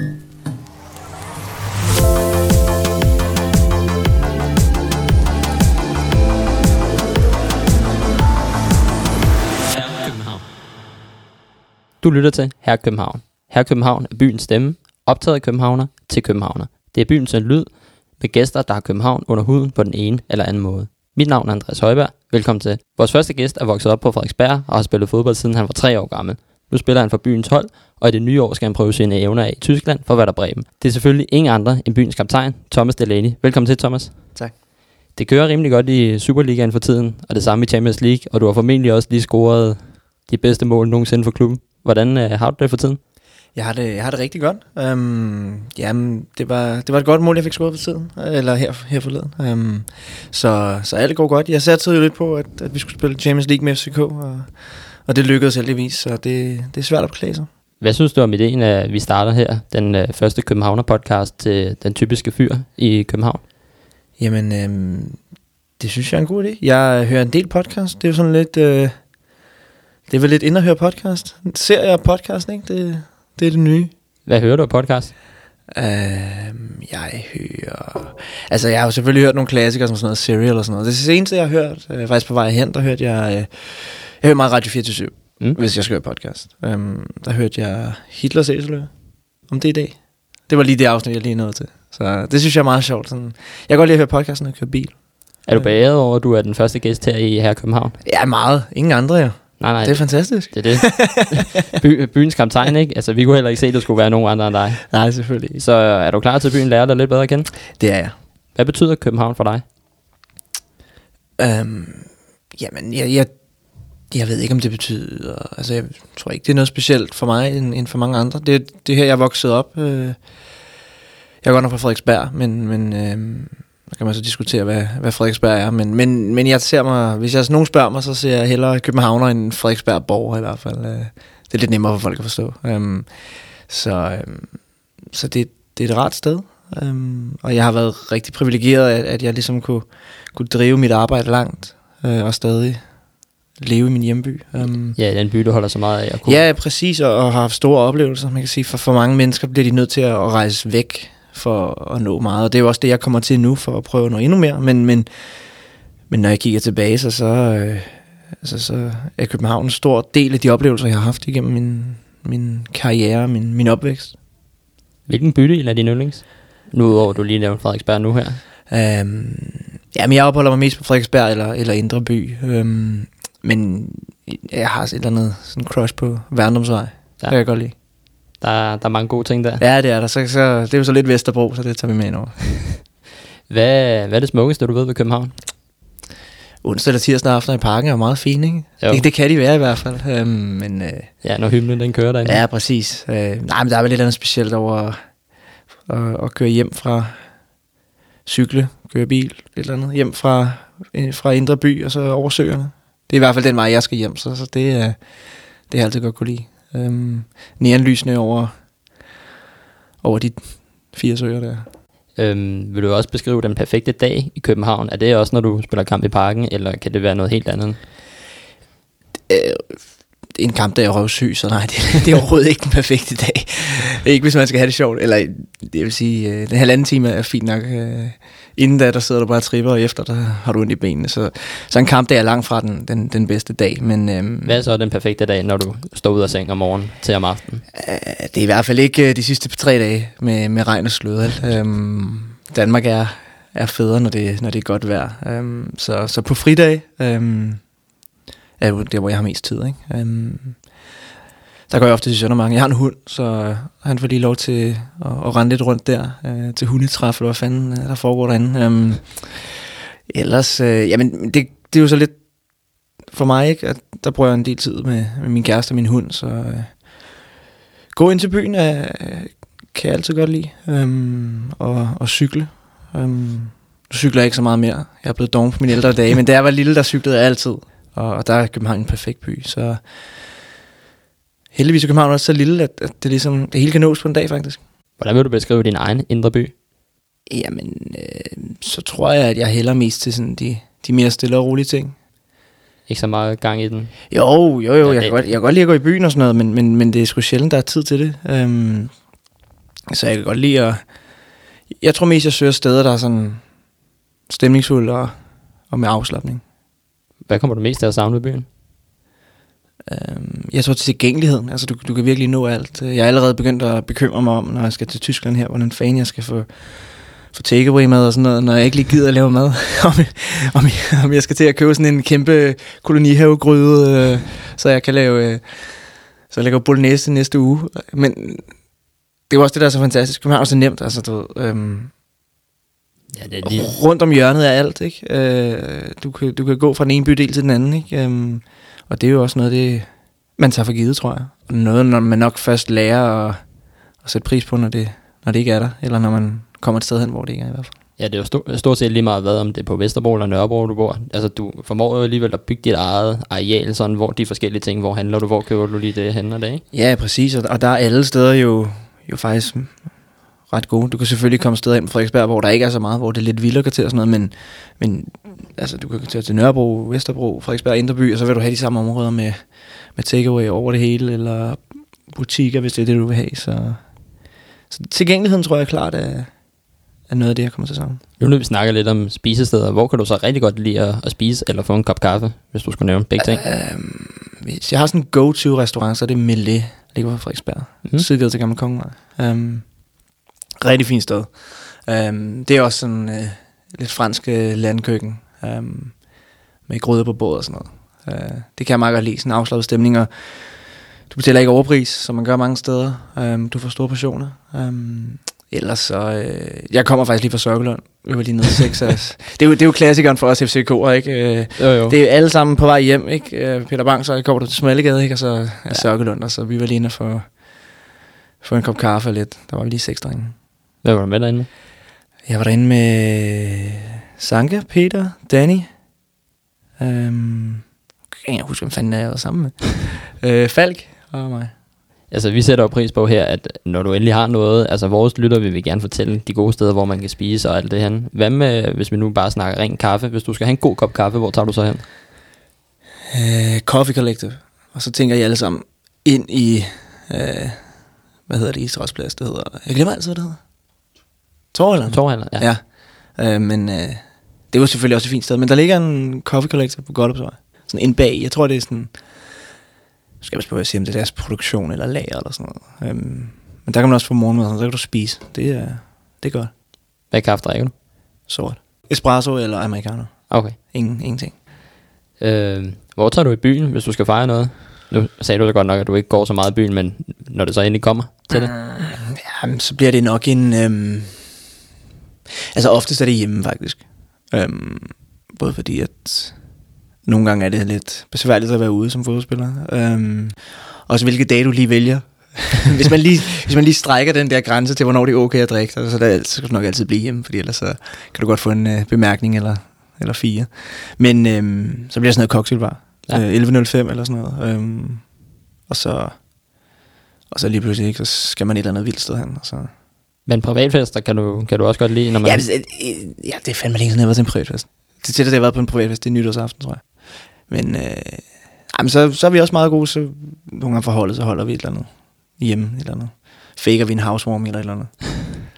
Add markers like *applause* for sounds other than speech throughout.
Du lytter til Her København. Her København er byens stemme, optaget af københavner til københavner. Det er byens lyd med gæster, der har København under huden på den ene eller anden måde. Mit navn er Andreas Højberg. Velkommen til. Vores første gæst er vokset op på Frederiksberg og har spillet fodbold siden han var tre år gammel. Nu spiller han for byens hold, og i det nye år skal han prøve sine evner af i Tyskland for Werder Bremen. Det er selvfølgelig ingen andre end byens kaptajn, Thomas Delaney. Velkommen til, Thomas. Tak. Det kører rimelig godt i Superligaen for tiden, og det samme i Champions League, og du har formentlig også lige scoret de bedste mål nogensinde for klubben. Hvordan øh, har du det for tiden? Jeg har det, jeg har det rigtig godt. Um, jamen, det var, det var et godt mål, jeg fik scoret for tiden, eller her, her forleden. Um, så, så alt går godt. Jeg satte jo lidt på, at, at vi skulle spille Champions League med FCK, og, og det lykkedes heldigvis, så det, det er svært at beklage sig. Hvad synes du om ideen, at vi starter her, den øh, første Københavner-podcast til den typiske fyr i København? Jamen, um, det synes jeg er en god idé. Jeg hører en del podcast. Det er jo sådan lidt... Uh, det er vel lidt ind at høre podcast. Ser jeg podcast, ikke? Det, det er det nye. Hvad hører du af podcast? Uh, jeg hører... Altså, jeg har jo selvfølgelig hørt nogle klassikere, som sådan noget Serial og sådan noget. Det seneste, jeg har hørt, uh, faktisk på vej hen, der hørte jeg... Uh, jeg hører meget Radio 24 mm. hvis jeg skal høre podcast. Um, der hørte jeg Hitlers Æselø om det i dag. Det var lige det afsnit, jeg lige nåede til. Så det synes jeg er meget sjovt. Sådan, jeg kan godt lide at høre podcasten, jeg kører bil. Er du beæret over, at du er den første gæst her i her København? Ja, meget. Ingen andre, ja. Nej, nej. Det er fantastisk. Det er det. By, byens kaptajn, ikke? Altså, vi kunne heller ikke se, at der skulle være nogen andre end dig. Nej, selvfølgelig. Så er du klar til, at byen lærer dig lidt bedre at kende? Det er jeg. Hvad betyder København for dig? Um, jamen, jeg, jeg, jeg ved ikke, om det betyder... Altså, jeg tror ikke, det er noget specielt for mig end, end for mange andre. Det, det her, jeg er vokset op... Øh, jeg er godt nok fra Frederiksberg, men... men øh, der kan man så diskutere, hvad, hvad Frederiksberg er. Men, men, men jeg ser mig, hvis jeg nogen spørger mig, så ser jeg hellere Københavner end Frederiksberg borger i hvert fald. Øh. Det er lidt nemmere for folk at forstå. Um, så um, så det, det er et rart sted. Um, og jeg har været rigtig privilegeret, at, at jeg ligesom kunne, kunne drive mit arbejde langt uh, og stadig leve i min hjemby. Um, ja, den by, du holder så meget af. At kunne. Ja, præcis, og, og har haft store oplevelser. Man kan sige, for, for mange mennesker bliver de nødt til at, at rejse væk for at nå meget. Og det er jo også det, jeg kommer til nu, for at prøve at nå endnu mere. Men, men, men når jeg kigger tilbage, så, så, øh, så, så er København en stor del af de oplevelser, jeg har haft igennem min, min karriere, min, min opvækst. Hvilken bydel er din yndlings? Nu udover, du lige nævnte Frederiksberg nu her. Øhm, jamen, jeg opholder mig mest på Frederiksberg eller, eller Indre By. Øhm, men jeg har et eller andet sådan crush på Værndomsvej. Ja. Det kan jeg godt lide. Der, der er mange gode ting der. Ja, det er der. Så, så, det er jo så lidt Vesterbro, så det tager vi med ind over. *laughs* hvad, hvad er det smukkeste, du ved ved København? Onsdag eller tirsdag aften i parken er meget fint, ikke? Det, det kan de være i hvert fald. Øhm, men, øh, ja, når hymnen den kører derinde. Ja, præcis. Øh, nej, men der er vel lidt andet specielt over at, at, at køre hjem fra cykle, køre bil, et eller andet, hjem fra, øh, fra Indre By og så over søerne. Det er i hvert fald den vej, jeg skal hjem, så, så det, er, det er jeg altid godt kunne lide. Øhm, neonlysene over, over de fire søer der. Øhm, vil du også beskrive den perfekte dag i København? Er det også, når du spiller kamp i parken, eller kan det være noget helt andet? Øh, en kamp, der er røvsyg, så nej, *laughs* det, det er overhovedet ikke den perfekte dag. ikke hvis man skal have det sjovt. Eller det vil sige, øh, den halvanden time er fint nok. Øh, inden da, der sidder du bare og tripper, og efter, der har du ondt i benene. Så, så en kamp, der er langt fra den, den, den bedste dag. Men, øhm, Hvad er så den perfekte dag, når du står ud af seng om morgenen til om aftenen? Øh, det er i hvert fald ikke øh, de sidste tre dage med, med regn og slud. Øhm, Danmark er, er federe, når det, når det er godt vejr. Øhm, så, så på fridag øhm, er jo der, hvor jeg har mest tid. Ikke? Øhm, der går jeg ofte til Søndermarken. Jeg har en hund, så øh, han får lige lov til at, at rende lidt rundt der øh, til hundetræf, eller hvad fanden øh, der foregår derinde. Øhm, ellers, øh, jamen det, det er jo så lidt for mig, ikke? At der bruger jeg en del tid med, med min kæreste og min hund, så øh, gå ind til byen øh, kan jeg altid godt lide. Øhm, og, og cykle. Øhm, nu cykler jeg ikke så meget mere. Jeg er blevet doven på mine ældre dage, men da jeg var lille, der cyklede jeg altid. Og, og der er København en perfekt by, så heldigvis er København også så lille, at, at det, ligesom, det hele kan nås på en dag faktisk. Hvordan vil du beskrive din egen indre by? Jamen, øh, så tror jeg, at jeg hælder mest til sådan de, de mere stille og rolige ting. Ikke så meget gang i den? Jo, jo, jo. Ja, jeg, kan godt, jeg kan godt lide at gå i byen og sådan noget, men, men, men det er sgu sjældent, der er tid til det. Øhm, Så jeg kan godt lide at... Jeg tror mest, jeg søger steder, der er sådan stemningsfulde og, og med afslappning. Hvad kommer du mest til at savne ved byen? Øhm, jeg tror til tilgængeligheden. Altså, du, du kan virkelig nå alt. Jeg er allerede begyndt at bekymre mig om, når jeg skal til Tyskland her, hvordan fanden jeg skal få, få takeaway mad og sådan noget, når jeg ikke lige gider at lave mad. *laughs* om, om, jeg, om jeg skal til at købe sådan en kæmpe kolonihavegryde, øh, så jeg kan lave... Øh, så jeg laver bolognese næste uge. Men det er jo også det, der er så fantastisk. Det er så nemt. Altså, du, ved, øhm, Ja, det er lige... rundt om hjørnet er alt, ikke? Øh, du, kan, du kan gå fra den ene bydel til den anden, ikke? Øhm, og det er jo også noget, det, man tager for givet, tror jeg. Og noget, når man nok først lærer at, at sætte pris på, når det, når det ikke er der. Eller når man kommer et sted hen, hvor det ikke er i hvert fald. Ja, det er jo stort, stort set lige meget hvad, om det er på Vesterbro eller Nørrebro, du bor. Altså, du formår jo alligevel at bygge dit eget areal, sådan, hvor de forskellige ting, hvor handler du, hvor køber du lige det og det, ikke? Ja, præcis. Og, og der er alle steder jo, jo faktisk ret gode. Du kan selvfølgelig komme steder ind på Frederiksberg, hvor der ikke er så meget, hvor det er lidt vildere kvarter og sådan noget, men, men altså, du kan tage til Nørrebro, Vesterbro, Frederiksberg, Indreby, og så vil du have de samme områder med, med takeaway over det hele, eller butikker, hvis det er det, du vil have. Så, så tilgængeligheden tror jeg klart er, er noget af det, jeg kommer til sammen. Nu når vi snakker lidt om spisesteder, hvor kan du så rigtig godt lide at, at spise eller få en kop kaffe, hvis du skulle nævne begge ting? Øhm, hvis jeg har sådan en go-to-restaurant, så er det Millet, ligger på Frederiksberg. Mm. Sidegade til Gamle Kongevej. Um, rigtig fint sted. Um, det er også sådan uh, lidt fransk øh, landkøkken. Um, med gryder på båd og sådan noget. Uh, det kan jeg meget godt lide, sådan en afslappet stemning. Og du betaler ikke overpris, som man gør mange steder. Um, du får store portioner. Um, ellers så... Øh, jeg kommer faktisk lige fra Sørgelund. Vi var lige nede i Texas. *laughs* det, er jo, det er jo klassikeren for os FCK'er, ikke? Øh, Jo, jo. det er alle sammen på vej hjem, ikke? Øh, Peter Bang, så kommer du til Smallegade, ikke? Og så er ja. Sørgelund, og så vi var lige inde for, for en kop kaffe og lidt. Der var vi lige seks drenge. Hvad var du med derinde med? Jeg var derinde med Sanke, Peter, Danny. Øhm, jeg kan ikke huske, hvem fanden jeg var sammen med. *laughs* øh, Falk og mig. Altså, vi sætter jo pris på her, at når du endelig har noget, altså vores lytter vil vi gerne fortælle de gode steder, hvor man kan spise og alt det her. Hvad med, hvis vi nu bare snakker ren kaffe? Hvis du skal have en god kop kaffe, hvor tager du så hen? Øh, Coffee Collective. Og så tænker I alle sammen ind i... Øh, hvad hedder det? Israelsplads, det hedder... Jeg glemmer altid, hvad det hedder. Torvalderen. Torhandler? Ja. Ja. Øh, men øh, det var selvfølgelig også et fint sted. Men der ligger en Coffee Collective på Goldupsvej. Sådan en bag. Jeg tror, det er sådan... Nu skal jeg jeg siger, om det er deres produktion eller lager eller sådan noget. Øhm, men der kan man også få morgenmad, så kan du spise. Det er, det er godt. Hvad kaffe drikker du? Sort. Espresso eller americano. Okay. Ingen, ingenting. Øh, hvor tager du i byen, hvis du skal fejre noget? Nu sagde du da godt nok, at du ikke går så meget i byen, men når det så endelig kommer til det? Jamen, så bliver det nok en... Øhm, altså oftest er det hjemme faktisk. Øhm, både fordi, at nogle gange er det lidt besværligt at være ude som fodboldspiller. Øhm, også hvilke dage du lige vælger. *laughs* hvis, man lige, hvis man lige strækker den der grænse til, hvornår det er okay at drikke, så, der, så skal du nok altid blive hjemme, fordi ellers så kan du godt få en øh, bemærkning eller, eller fire. Men øhm, så bliver det sådan noget cocktailbar. Ja. Øh, 11.05 eller sådan noget. Øhm, og så... Og så lige pludselig, ikke, så skal man et eller andet vildt sted hen. Og så. Men privatfester kan du, kan du også godt lide, når man... Ja, hvis, øh, øh, ja, det er fandme længe siden, jeg har været til en privatfest. Det tætteste, jeg har været på en privatfest, det er nytårsaften, tror jeg. Men, øh, jamen, så, så er vi også meget gode, så nogle gange forholdet, så holder vi et eller andet hjemme, et eller andet. Faker vi en housewarming eller et eller andet.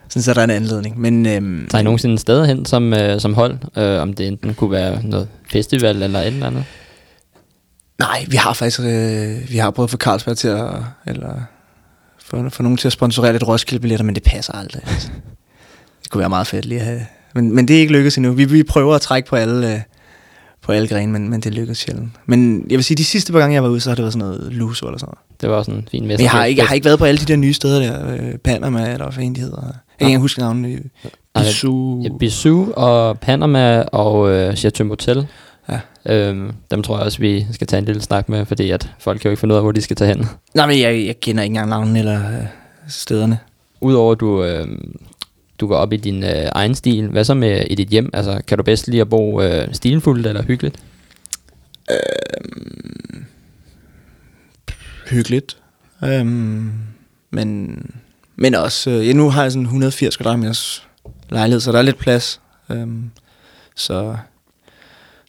Sådan så er der en anledning. Men, øhm, Tager I nogensinde steder hen som, øh, som hold? Øh, om det enten kunne være noget festival eller et eller andet? Nej, vi har faktisk øh, vi har prøvet at få Carlsberg til at, eller få, få nogen til at sponsorere lidt Roskilde-billetter, men det passer aldrig. Altså. Det kunne være meget fedt lige at have. Men, men det er ikke lykkedes endnu. Vi, vi prøver at trække på alle, øh, på alle grene, men, men det lykkes sjældent. Men jeg vil sige, de sidste par gange, jeg var ude, så har det været sådan noget Luso eller sådan noget. Det var også en fin mester. jeg har, ikke, jeg har ikke været på alle de der nye steder der. Øh, Panama, eller hvad fanden de hedder. Jeg kan ikke huske navnene. Nej, Bisou. Ja, Bisou og Panama og øh, Chateau Motel. Ja. Øhm, dem tror jeg også, vi skal tage en lille snak med, fordi at folk kan jo ikke finde ud af, hvor de skal tage hen. Nej, men jeg, jeg kender ikke engang navnene eller øh, stederne. Udover du, øh, du går op i din øh, egen stil, hvad så med i dit hjem? Altså, kan du bedst lide at bo øh, stilfuldt eller hyggeligt? Øhm, hyggeligt. Øhm, men, men også, øh, ja, nu har jeg sådan 180 kvadratmeters lejlighed, så der er lidt plads. Øhm, så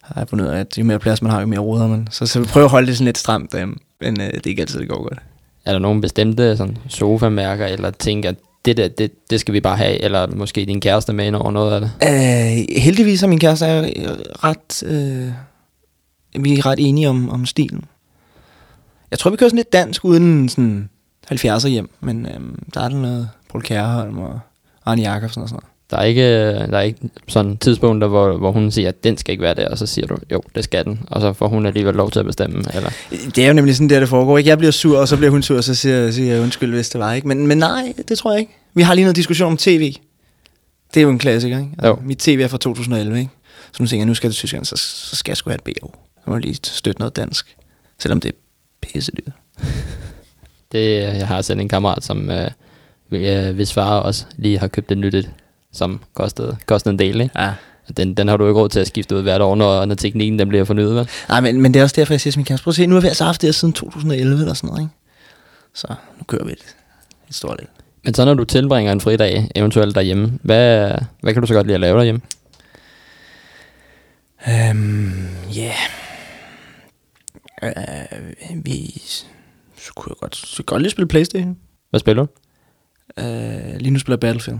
har jeg fundet ud af, at jo mere plads man har, jo mere råder man. Så, så vi prøver at holde det sådan lidt stramt, øhm, men øh, det er ikke altid, det går godt. Er der nogle bestemte sådan, sofamærker, eller ting, at det, der, det, det skal vi bare have, eller måske din kæreste med ind over noget af det? Øh, heldigvis er min kæreste er øh, ret... Øh, vi er ret enige om, om stilen. Jeg tror, vi kører sådan lidt dansk uden sådan 70'er hjem, men øh, der er der noget Paul Kærholm og Arne Jacobsen og sådan noget. Der er ikke, der er ikke sådan tidspunkter, hvor, hvor hun siger, at den skal ikke være der, og så siger du, jo, det skal den, og så får hun alligevel lov til at bestemme, eller? Det er jo nemlig sådan, der det foregår. Ikke? Jeg bliver sur, og så bliver hun sur, og så siger, siger jeg undskyld, hvis det var. ikke. Men, men nej, det tror jeg ikke. Vi har lige noget diskussion om tv. Det er jo en klassiker, ikke? Altså, Jo. Mit tv er fra 2011, ikke? Så nu tænker jeg, nu skal jeg til Tyskland, så, så skal jeg sgu have et BO. Så må jeg lige støtte noget dansk. Selvom det er pisse dyrt. Det, jeg har selv en kammerat, som, øh, øh, hvis far også lige har købt et nyt et, som kostede, kostede en del, ikke? Ja. Den, den har du ikke råd til at skifte ud hvert år, når, når teknikken den bliver fornyet, vel? Nej, men, men det er også derfor, jeg siger til min kæreste, prøv at se, nu har vi altså haft det her siden 2011 eller sådan noget, ikke? Så nu kører vi et, et stort el. Men så når du tilbringer en fridag, eventuelt derhjemme, hvad, hvad kan du så godt lide at lave derhjemme? Øhm, ja. Øh, vi så kunne jeg godt, så godt lige spille Playstation. Hvad spiller du? Øh, lige nu spiller jeg Battlefield.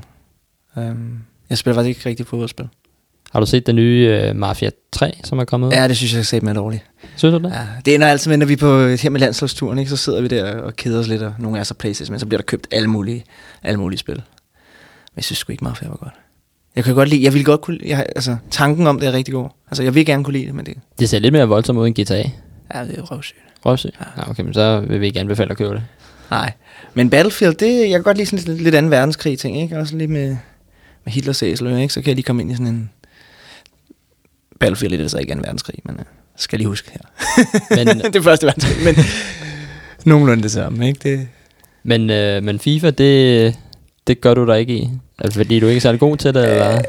Øhm, jeg spiller faktisk ikke rigtig fodboldspil. Har du set den nye uh, Mafia 3, som er kommet ud? Ja, det synes jeg sagde med dårligt. Synes du det? Ja, det ender altid med, når vi er på her med landsholdsturen, ikke? så sidder vi der og keder os lidt, og nogle af os har Playstation, men så bliver der købt alle mulige, alle mulige spil. Men jeg synes sgu ikke, Mafia var godt. Jeg kan godt lide, jeg vil godt kunne, jeg, altså tanken om det er rigtig god. Altså jeg vil gerne kunne lide det, men det, Det ser lidt mere voldsomt ud end GTA. ja, det er røvsygt. Røvsyg? Ja. okay, men så vil vi ikke anbefale at købe det. Nej, men Battlefield, det, jeg kan godt lide sådan lidt, lidt anden verdenskrig ting, ikke? Også lige med, med Hitlers æsel, ikke? Så kan jeg lige komme ind i sådan en... Battlefield er det så ikke anden verdenskrig, men uh, skal lige huske her. Men, *laughs* det første verdenskrig, men *laughs* nogenlunde det samme, ikke? Det, men, øh, men FIFA, det, det gør du der ikke i? Altså, fordi du ikke er særlig god til det, eller?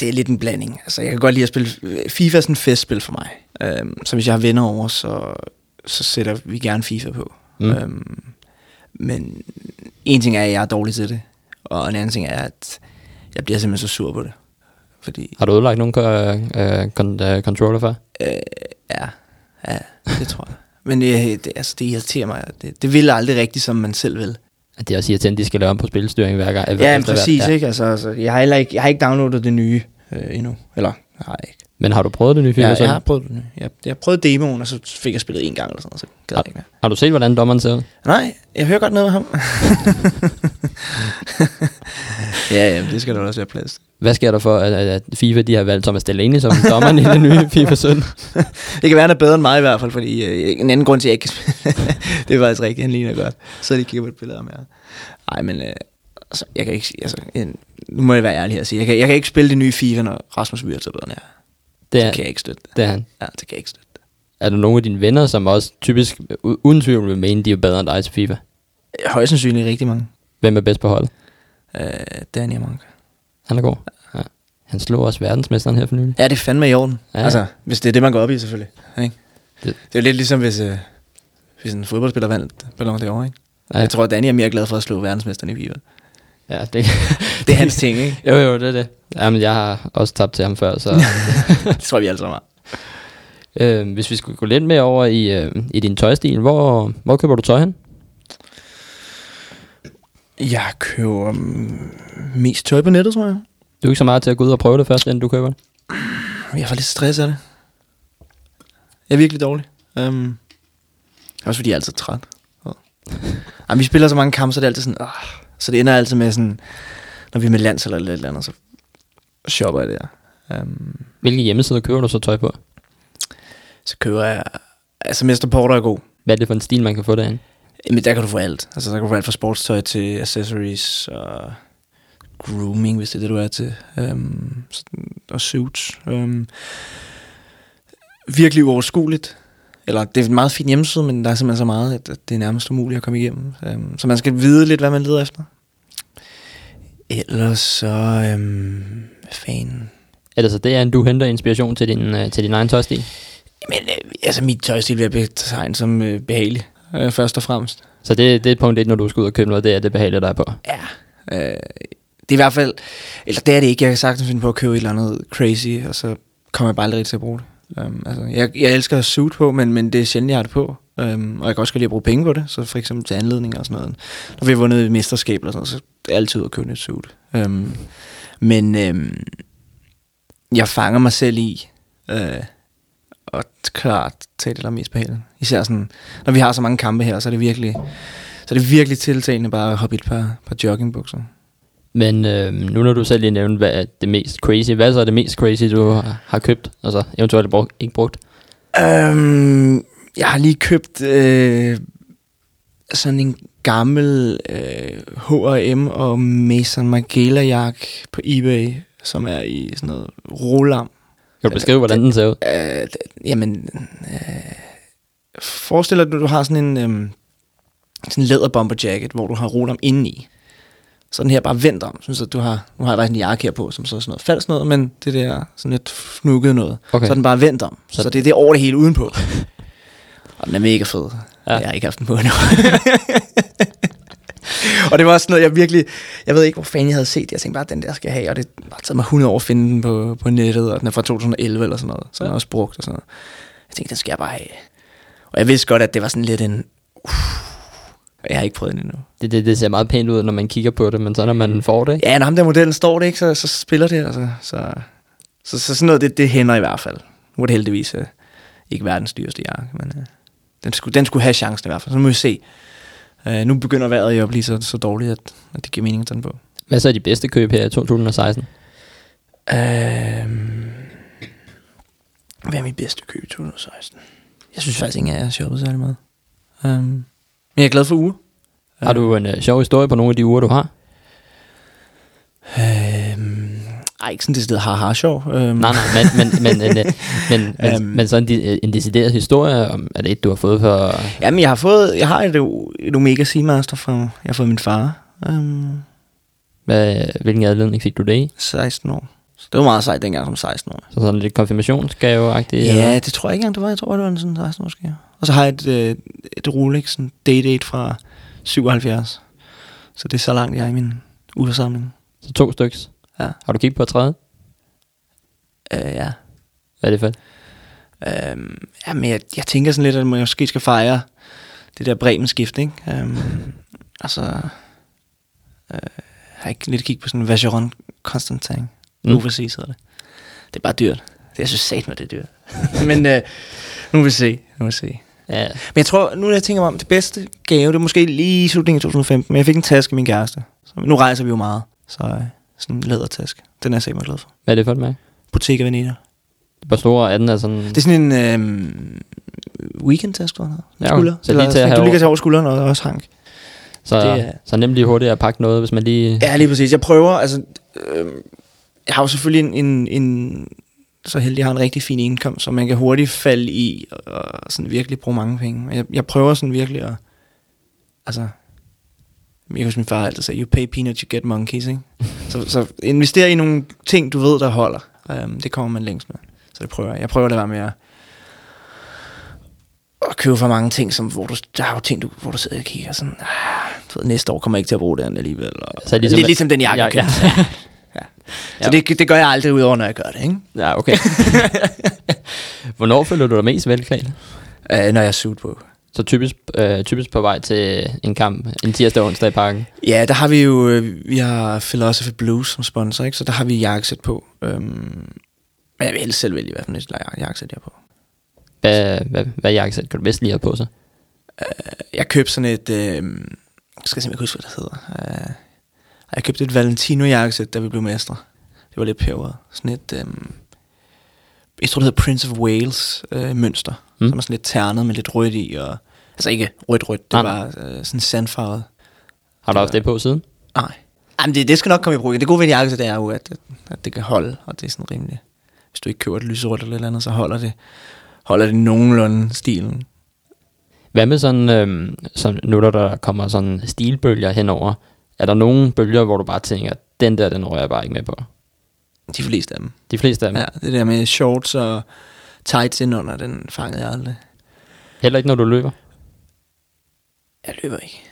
det er lidt en blanding. Altså, jeg kan godt lide at spille... FIFA er sådan et festspil for mig. Øhm, så hvis jeg har venner over, så, så sætter vi gerne FIFA på. Mm. Øhm, men en ting er, at jeg er dårlig til det. Og en anden ting er, at jeg bliver simpelthen så sur på det. Fordi, Har du ødelagt nogle øh, øh, kon- øh, controller for? øh, ja, ja, det tror jeg. Men det, det, altså, det irriterer mig. Det, det vil aldrig rigtigt, som man selv vil. At det også irriterende, at de skal lave om på spilstyring hver gang. Ja, men præcis, ja. ikke? Altså, altså, jeg, har ikke, jeg har ikke downloadet det nye øh, endnu. Eller, nej, ikke. Men har du prøvet det nye FIFA? Ja, jeg har prøvet det. Jeg, jeg prøvede demoen, og så fik jeg spillet en gang eller sådan noget, så gad jeg ikke mere. Har du set, hvordan dommeren ser ud? Nej, jeg hører godt noget af ham. *laughs* ja, ja, det skal der også være plads. Hvad sker der for, at, at FIFA de har valgt Thomas Delaney som dommeren i det nye *laughs* FIFA 17? Det kan være, han er bedre end mig i hvert fald, fordi øh, en anden grund til, at jeg ikke kan *laughs* det er faktisk rigtigt, han ligner godt. Så de kigger på et billede af mig. Nej, men øh, altså, jeg kan ikke, altså, en, nu må jeg være ærlig her og sige, jeg kan, jeg kan ikke spille det nye FIFA, når Rasmus Myhr er bedre end jeg. Det er, kan jeg ikke støtte. det er han. Ja, det kan jeg ikke støtte. Er der nogle af dine venner, som også typisk, uden tvivl vil mene, de er bedre end dig til FIFA? Højst sandsynligt rigtig mange. Hvem er bedst på holdet? Øh, Danny Amanka. Han er god. Ja. Han slog også verdensmesteren her for nylig. Ja, det er fandme i orden. Ja. Altså, hvis det er det, man går op i, selvfølgelig. Ikke? Det- Det, er lidt ligesom, hvis, øh, hvis en fodboldspiller vandt Ballon d'Or, ikke? Ja. Jeg tror, at Danny er mere glad for at slå verdensmesteren i FIFA. Ja, det, *laughs* Det er hans ting, ikke? jo, jo, det er det. Jamen, jeg har også tabt til ham før, så... *laughs* det tror vi alle sammen har. øh, hvis vi skulle gå lidt mere over i, øh, i din tøjstil, hvor, hvor køber du tøj hen? Jeg køber mm, mest tøj på nettet, tror jeg. Du er ikke så meget til at gå ud og prøve det først, inden du køber det. Jeg får lidt stress af det. Jeg er virkelig dårlig. Um, også fordi jeg er altid træt. Ja. Jamen, vi spiller så mange kampe, så det er altid sådan... Uh, så det ender altid med sådan... Når vi er med lands eller lidt eller andet, så shopper jeg der. Um, Hvilke hjemmesider køber du så tøj på? så køber jeg... Altså, Mester Porter er god. Hvad er det for en stil, man kan få derinde? Men der kan du få alt. Altså, der kan du få alt fra sportstøj til accessories og grooming, hvis det er det, du er til. Um, og suits. Um, virkelig uoverskueligt. Eller det er en meget fin hjemmeside, men der er simpelthen så meget, at, det er nærmest umuligt at komme igennem. Um, så man skal vide lidt, hvad man leder efter. Ellers så... Um, hvad fanden... Er det så det, at du henter inspiration til din, øh, til din egen tøjstil? Men øh, altså, mit tøjstil vil jeg betegne som øh, behagelig, øh, først og fremmest. Så det, det er punkt 1, når du skal ud og købe noget, det er det behagelige, der er på. Ja. Øh, det er i hvert fald, eller det er det ikke, jeg kan sagtens finde på at købe et eller andet crazy, og så kommer jeg bare aldrig til at bruge det. Um, altså, jeg, jeg elsker at suit på, men, men det er sjældent, jeg har det på. Um, og jeg kan også godt lide at bruge penge på det, så for eksempel til anledninger og sådan noget. Når vi har vundet et mesterskab eller sådan noget, så altid ud at købe et suit. Um, men um, jeg fanger mig selv i uh, at klart tage det, der mest på hælen. Især sådan, når vi har så mange kampe her, så er det virkelig, så er det virkelig tiltalende bare at hoppe et par, par joggingbukser. Men øh, nu når du selv lige nævnte, hvad er det mest crazy, hvad så er det mest crazy, du har, har købt? Altså eventuelt brugt, ikke brugt? Øhm, jeg har lige købt øh, sådan en gammel øh, H&M og Mason Margiela jakke på eBay, som er i sådan noget rolam. Kan du beskrive, hvordan den ser ud? Øh, d- jamen, øh, forestil dig, at du har sådan en øh, sådan en læderbomber jacket, hvor du har rolam indeni. Så den her bare vendt om. Synes at du har, nu har jeg faktisk en jakke her på, som så er sådan noget falsk noget, men det der sådan lidt fnukket noget. Okay. Så er den bare vendt om. Så, Så- det er det over det hele udenpå. *laughs* Og den er mega fed. Ja. Ja. Jeg har ikke haft den på endnu. *laughs* og det var også noget, jeg virkelig... Jeg ved ikke, hvor fanden jeg havde set det. Jeg tænkte bare, den der skal jeg have. Og det har taget mig 100 år at finde den på, på nettet. Og den er fra 2011 eller sådan noget. Så den er også brugt og sådan noget. Jeg tænkte, den skal jeg bare have. Og jeg vidste godt, at det var sådan lidt en... Uh, jeg har ikke prøvet den endnu. Det, det, det ser meget pænt ud, når man kigger på det, men så når man får det, Ja, når ham der modellen står det ikke, så, så spiller det. Altså. Så, så, så sådan noget, det, det hænder i hvert fald. Nu er det heldigvis uh, ikke verdens dyreste jakke, men uh, den, skulle, den skulle have chancen i hvert fald. Så må vi se. Uh, nu begynder vejret jo at blive så, så dårligt, at, at det giver mening at tage den på. hvad så er de bedste køb her i 2016? Uh, hvad er mit bedste køb i 2016? Jeg synes faktisk ikke, at jeg har shoppet særlig meget. Um, men jeg er glad for uger. Har du en uh, sjov historie på nogle af de uger, du har? Øhm, ej, ikke sådan det sted har sjov. Øhm, Nej, nej, men, men, men, men, øh, men, *laughs* men, Øhm. men sådan en, de- en decideret historie, om, er det et, du har fået for... Jamen, jeg har fået, jeg har et, et Omega Seamaster fra, jeg har fået min far. Øhm, Hvad, hvilken anledning fik du det i? 16 år. Så det var meget sejt dengang som 16 år. Så sådan lidt konfirmationsgave-agtigt? Ja, eller? det tror jeg ikke engang, det var. Jeg tror, det var en sådan 16 års gave. Og så har jeg et, øh, et Rolex, sådan Day-Date fra 77. Så det er så langt, jeg er i min udsamling. Så to styks. Ja. Har du kigget på et tredje? Øh, ja. Hvad er det for? Øhm, jamen, jeg, jeg tænker sådan lidt, at jeg måske skal fejre det der Bremen-skift, ikke? Øhm, altså, øh, jeg har ikke lidt kigget på sådan en Vacheron Constantin. Mm. Overseas hedder det. Det er bare dyrt. Det, jeg synes sat med det er dyrt. *laughs* Men øh, nu vil vi se. Nu vil vi se. Ja, Men jeg tror, nu når jeg tænker mig om, det bedste gave, det er måske lige i slutningen af 2015, men jeg fik en taske af min kæreste. Så nu rejser vi jo meget, så øh, sådan en lædertaske. Den er jeg sikkert glad for. hvad er det for et mærke? Bottega Veneta. Hvor store er den? Er sådan... Det er sådan en øh, weekend-taske, tror jeg. Ja, okay. skulder. Så lige til at have du ligger til over skulderen og også hank. så, det er- så nemt lige hurtigt at pakke noget, hvis man lige... Ja, lige præcis. Jeg prøver, altså... Øh, jeg har jo selvfølgelig en, en, en så heldig, jeg har en rigtig fin indkomst, så man kan hurtigt falde i og sådan virkelig bruge mange penge. Jeg, jeg prøver sådan virkelig at... Altså... Jeg husker min far altid sagde, you pay peanuts, you get monkeys, ikke? *laughs* så, så invester i nogle ting, du ved, der holder. Um, det kommer man længst med. Så det prøver jeg. Jeg prøver at være med at, at købe for mange ting, som, hvor du, der er jo ting, du, hvor du sidder og kigger sådan, ah, ved, næste år kommer jeg ikke til at bruge det alligevel. Og, Så ligesom- lidt ligesom den jakke, Ja, ja, ja. *laughs* ja. Så det, det gør jeg aldrig udover, når jeg gør det, ikke? Ja, okay. *laughs* Hvornår føler du dig mest velklædt? Uh, når jeg er suit på. Så typisk, øh, typisk på vej til en kamp en tirsdag og onsdag i parken. Ja, der har vi jo, øh, vi har Philosophy Blues som sponsor, ikke? så der har vi jakkesæt på. Øhm, men jeg vil helst selv vælge, hvad for et jakkesæt jeg har på. Hvad, hvad, hvad jakkesæt kan du bedst lide at have på sig? Jeg købte sådan et, øh, jeg skal simpelthen ikke huske, hvad det hedder. Øh, jeg købte et Valentino jakkesæt, da vi blev mestre. Det var lidt peberet. Sådan et, øh, jeg tror det hedder Prince of Wales øh, mønster, Mm. som er sådan lidt ternet med lidt rødt i. Og, altså ikke rødt-rødt, det var øh, sådan sandfarvet. Har du haft det på siden? Nej. Jamen, det, det skal nok komme i brug. Det gode ved en jakkesæt, er jo, at, at, det kan holde, og det er sådan rimeligt. Hvis du ikke køber et lyserødt eller et eller andet, så holder det, holder det nogenlunde stilen. Hvad med sådan, øhm, sådan nu der kommer sådan stilbølger henover, er der nogle bølger, hvor du bare tænker, den der, den rører jeg bare ikke med på? De fleste af dem. De fleste af dem. Ja, det der med shorts og tights indunder, den fangede jeg aldrig. Heller ikke, når du løber? Jeg løber ikke.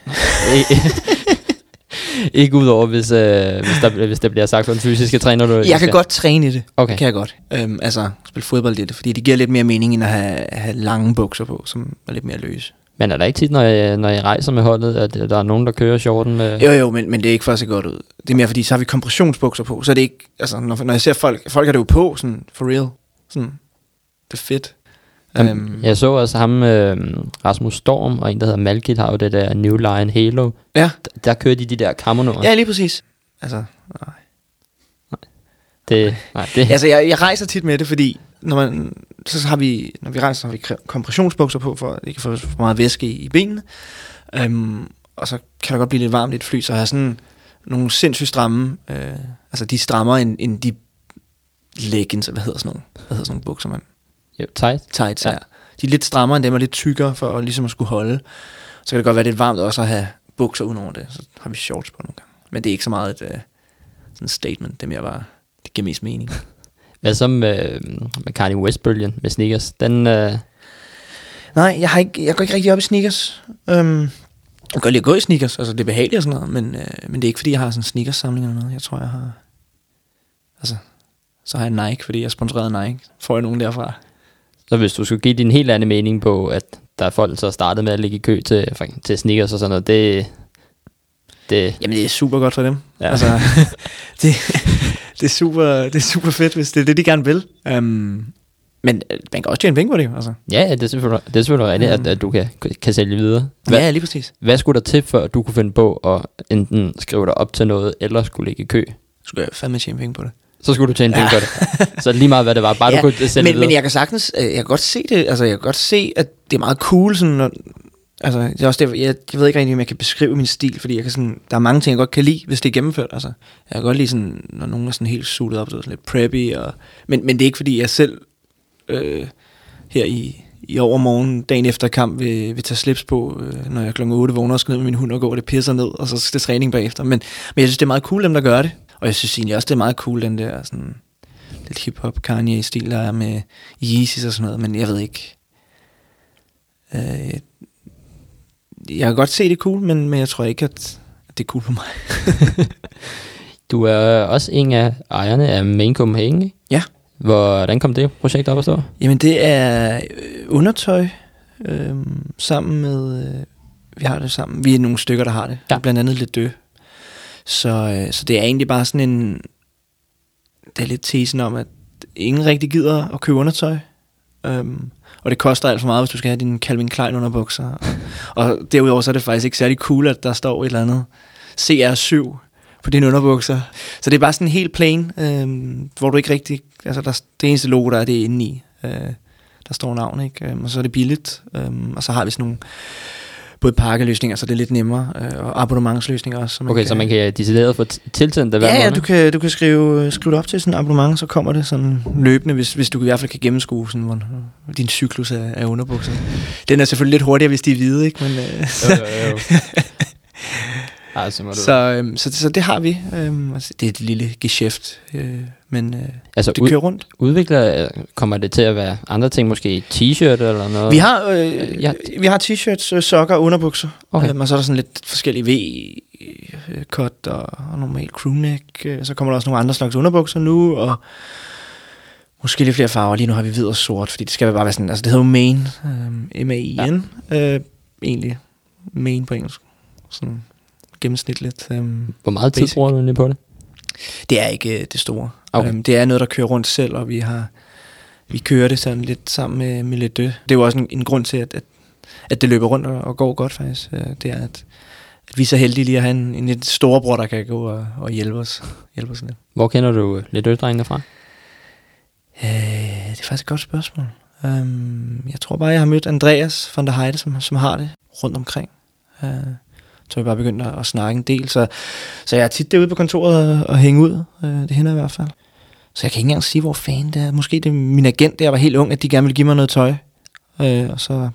*laughs* ikke udover, hvis, øh, hvis, der, hvis der bliver sagt for en fysiske træner, du Jeg kan godt træne i det. Okay. Kan jeg godt. Øhm, altså, spille fodbold i det, fordi det giver lidt mere mening, end at have, have lange bukser på, som er lidt mere løse. Men er der ikke tit, når I, når I rejser med holdet, at der er nogen, der kører shorten med... Jo, jo, men, men det er ikke for at se godt ud. Det er mere fordi, så har vi kompressionsbukser på, så er det ikke, altså når, når jeg ser folk, folk har det jo på, sådan for real, sådan, det er fedt. Jamen, Øhm, Jeg så også ham, øh, Rasmus Storm, og en, der hedder Malkit, har jo det der New Line Halo. Ja. Der, der kører de de der kammernummere. ja, lige præcis. Altså, nej. Det, nej, det, altså jeg, jeg rejser tit med det, fordi når, man, så har vi, når vi rejser, så har vi kompressionsbukser på, for at ikke få for meget væske i, i benene. Øhm, og så kan der godt blive lidt varmt i et fly, så jeg har sådan nogle sindssygt stramme, øh, altså de strammer end, end de leggings, hvad hedder sådan nogle, hvad hedder sådan nogle bukser, man jo, tight. tights Ja. ja. De er lidt strammere end dem, og lidt tykkere for at, ligesom at skulle holde. Så kan det godt være lidt varmt også at have bukser udenover det. Så har vi shorts på nogle gange. Men det er ikke så meget et uh, sådan statement. Det er mere bare, det giver mest mening. *laughs* Hvad så med, med Kanye West-bølgen med sneakers? Den, øh, Nej, jeg, har ikke, jeg går ikke rigtig op i sneakers. Um, jeg kan godt lide at gå i sneakers, altså det er behageligt og sådan noget, men, uh, men det er ikke fordi, jeg har sådan en sneakers samling eller noget. Jeg tror, jeg har... Altså, så har jeg Nike, fordi jeg er sponsoreret af Nike. Får jeg nogen derfra? så hvis du skulle give din helt anden mening på, at der er folk, der startede med at ligge i kø til, til sneakers og sådan noget, det, det, Jamen, det er super godt for dem. Ja. Altså, *laughs* det, det, er super, det er super fedt, hvis det er det, de gerne vil. Um, men øh, man kan også tjene penge på det, altså. ja, ja, det er selvfølgelig, det er selvfølgelig rigtigt, at, at du kan, kan sælge videre. Hvad, Ja, lige præcis. hvad skulle der til, før du kunne finde på at enten skrive dig op til noget, eller skulle ligge i kø? Skulle jeg fandme tjene penge på det. Så skulle du tjene penge Ja. på det. Så lige meget, hvad det var, bare ja, du kunne sælge men, videre. men jeg kan sagtens, øh, jeg kan godt se det, altså jeg kan godt se, at det er meget cool, sådan, når, altså det er også det, jeg, jeg ved ikke rigtig, om jeg kan beskrive min stil, fordi jeg kan sådan, der er mange ting, jeg godt kan lide, hvis det er gennemført, altså. Jeg kan godt lide sådan, når nogen er sådan helt suited op, så sådan lidt preppy, og, men, men det er ikke fordi, jeg selv øh, her i, i overmorgen, dagen efter kamp, vil, vil tage slips på, øh, når jeg klokken 8 vågner og skal ned med min hund og går, og det pisser ned, og så skal det træning bagefter. Men, men jeg synes, det er meget cool, dem der gør det. Og jeg synes egentlig også, det er meget cool, den der sådan, lidt hip-hop Kanye-stil, der er med Yeezys og sådan noget, men jeg ved ikke. Øh, jeg kan godt se, det er cool, men, men jeg tror ikke, at, at det er cool for mig. *laughs* Du er også en af ejerne af Main Copenhagen, ikke? Ja. Hvordan kom det projekt op at stå? Jamen, det er øh, undertøj øh, sammen med... Øh, vi har det sammen. Vi er nogle stykker, der har det. Ja. Blandt andet lidt dø. Så, øh, så det er egentlig bare sådan en... Det er lidt tesen om, at ingen rigtig gider at købe undertøj. Um, og det koster alt for meget, hvis du skal have dine Calvin Klein underbukser. Og, derudover så er det faktisk ikke særlig cool, at der står et eller andet CR7 på dine underbukser. Så det er bare sådan helt plain, øh, hvor du ikke rigtig... Altså, der, det eneste logo, der er, det er inde i. Øh, der står navn, ikke? Øhm, og så er det billigt. øh, og så har vi sådan nogle både pakkeløsninger, så det er lidt nemmere, øh, og abonnementsløsninger også. Så Okay, så man kan decideret få tilsendt det hver Ja, ja, måned? du kan, du kan skrive, skrive det op til sådan en abonnement, så kommer det sådan løbende, hvis, hvis du i hvert fald kan gennemskue sådan, hvor, din cyklus af, af underbukser. Den er selvfølgelig lidt hurtigere, hvis de er hvide, ikke? Men, øh, Jo, jo, jo. *laughs* Ej, så må du... så, øhm, så, så det har vi. Øhm, altså, det er et lille geschæft, øh, men øh, altså, det kører rundt. udvikler, kommer det til at være andre ting, måske t-shirt eller noget? Vi har, øh, Ja. vi har t-shirts, øh, sokker og underbukser. Okay. Øhm, og så er der sådan lidt forskellige V-cut og, og normal crewneck. Øh, Så kommer der også nogle andre slags underbukser nu, og måske lidt flere farver. Lige nu har vi hvid og sort, fordi det skal bare være sådan, altså det hedder jo main, øh, M-A-I-N, ja. øh, egentlig. Main på engelsk. Sådan gennemsnitligt. Øh. Hvor meget tid Basic. bruger du egentlig på det? Det er ikke øh, det store. Okay. Øhm, det er noget, der kører rundt selv, og vi har vi kører det sådan lidt sammen med, med lidt dø. Det er jo også en, en grund til, at, at, at det løber rundt og, og går godt faktisk. Øh, Det er, at, at vi er så heldige lige at have en, en lidt storebror, der kan gå og, og hjælpe os. Hjælpe os lidt. Hvor kender du lidt ødrengene fra? Øh, det er faktisk et godt spørgsmål. Um, jeg tror bare, jeg har mødt Andreas von der Heide, som, som har det rundt omkring. Uh, så vi bare begyndt at, at snakke en del. Så, så jeg er tit derude på kontoret og, og hænge ud. Uh, det hænder i hvert fald. Så jeg kan ikke engang sige, hvor fanden det er. Måske det er min agent, der var helt ung, at de gerne ville give mig noget tøj. Uh, og så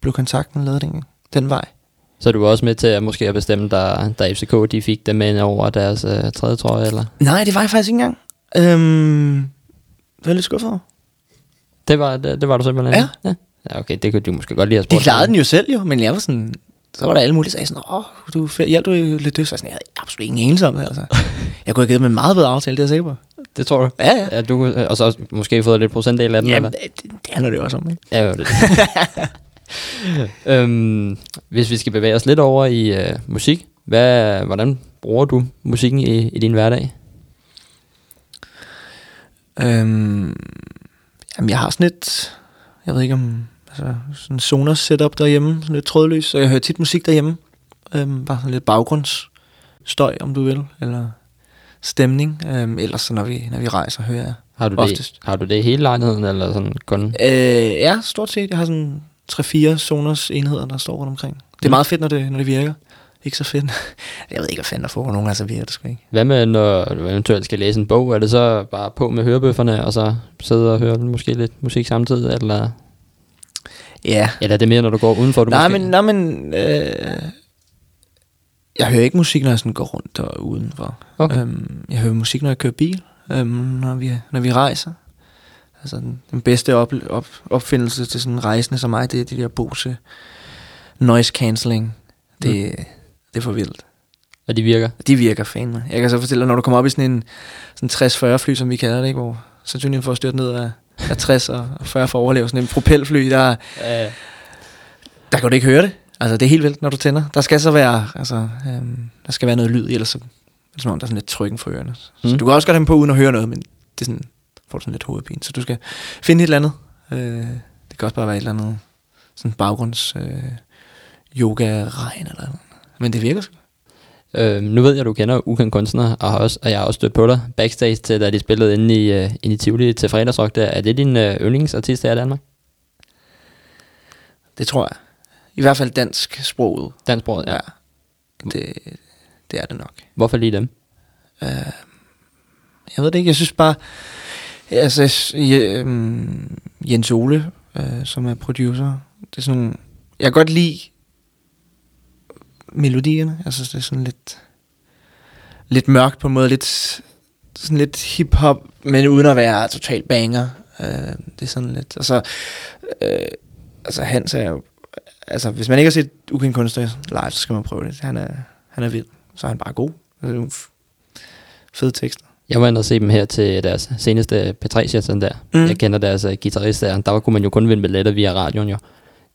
blev kontakten lavet den, den vej. Så du var også med til at måske at bestemme, da, da FCK de fik dem med over deres øh, tredje trøje, eller? Nej, det var jeg faktisk ikke engang. Um, det var lidt skuffet over. Det var, det, det var du simpelthen? Ja. ja. Ja, okay, det kunne du måske godt lide at De spurgt klarede om. den jo selv jo, men jeg var sådan, så var der alle mulige, der sagde sådan, åh, du hjælp du lidt det, så jeg sådan, jeg havde absolut ingen anelse om det, altså. Jeg kunne have givet dem en meget bedre aftale, det er jeg sikker på. Det tror du? Ja, ja. Ja, du, øh, og så måske fået lidt procentdel af den, Jamen, eller? det, det handler det jo også om, ikke? Ja, jo, det. *laughs* øhm, hvis vi skal bevæge os lidt over i øh, musik, hvad, hvordan bruger du musikken i, i din hverdag? Øhm, jamen, jeg har sådan et, jeg ved ikke om, altså sådan en Sonos setup derhjemme, sådan lidt trådløs, så jeg hører tit musik derhjemme. Øhm, bare sådan lidt baggrundsstøj, om du vil, eller stemning. Øhm, ellers så når vi, når vi rejser, hører jeg Har du, oftest. det, har du det i hele lejligheden, eller sådan kun? Øh, ja, stort set. Jeg har sådan 3-4 Sonos enheder, der står rundt omkring. Det er Mm. meget fedt, når det, når det virker. Ikke så fedt. *laughs* Jeg ved ikke, hvad fanden der får nogen, altså virker det sgu ikke. Hvad med, når du eventuelt skal læse en bog? Er det så bare på med hørebøfferne, og så sidde og høre måske lidt musik samtidig? Eller, Ja. eller er det mere, når du går udenfor? Du Nej, måske? men, nej, men øh, jeg hører ikke musik, når jeg sådan går rundt og udenfor. Okay. Øhm, jeg hører musik, når jeg kører bil, øhm, når, vi, når vi rejser. Altså den, den bedste op, op, opfindelse til sådan en rejsende som mig, det er de der Bose noise cancelling. Det, mm. det er for vildt. Og de virker? De virker fandme. Jeg kan så fortælle dig, når du kommer op i sådan en sådan 60-40 fly, som vi kalder det, ikke, hvor sandsynligheden for at styrte ned af, af 60 og 40 for at overleve sådan en propelfly, der, Uh, der kan du ikke høre det. Altså, det er helt vildt, når du tænder. Der skal så være, altså, øhm, der skal være noget lyd, ellers så, er som om, der er sådan lidt trykken for ørerne. Så Mm. du kan også godt have dem på, uden at høre noget, men det er sådan, får du sådan lidt hovedpine. Så du skal finde et eller andet. Øh, det kan også bare være et eller andet sådan baggrunds øh, yoga-regn eller noget. Men det virker sgu. Øh, nu ved jeg, at du kender ukendt kunstnere, og, har også, og jeg har også stødt på dig backstage til, da de spillede inde i, uh, inde i Tivoli til fredagsrock. Der. Er det din uh, yndlingsartist her i Danmark? Det tror jeg. I hvert fald dansk sproget. Dansksproget, ja. Ja. Det, det er det nok. Hvorfor lige dem? Øh, jeg ved det ikke, jeg synes bare, altså, s- je, øhm, Jens Ole, øh, som er producer, det er sådan nogle, jeg kan godt lide melodierne, altså det er sådan lidt, lidt mørkt på en måde, lidt, sådan lidt hip-hop, men uden at være totalt banger. Øh, det er sådan lidt, altså, øh, altså Hans er jo, altså hvis man ikke har set ukendt kunstner live, så skal man prøve det. Han er, han er vild, så er han bare god. Altså, fede tekster. Jeg var inde og se dem her til deres seneste P3-session der. Mm. Mm. Jeg kender deres uh, guitarist der. Der kunne man jo kun vinde billetter via radioen jo.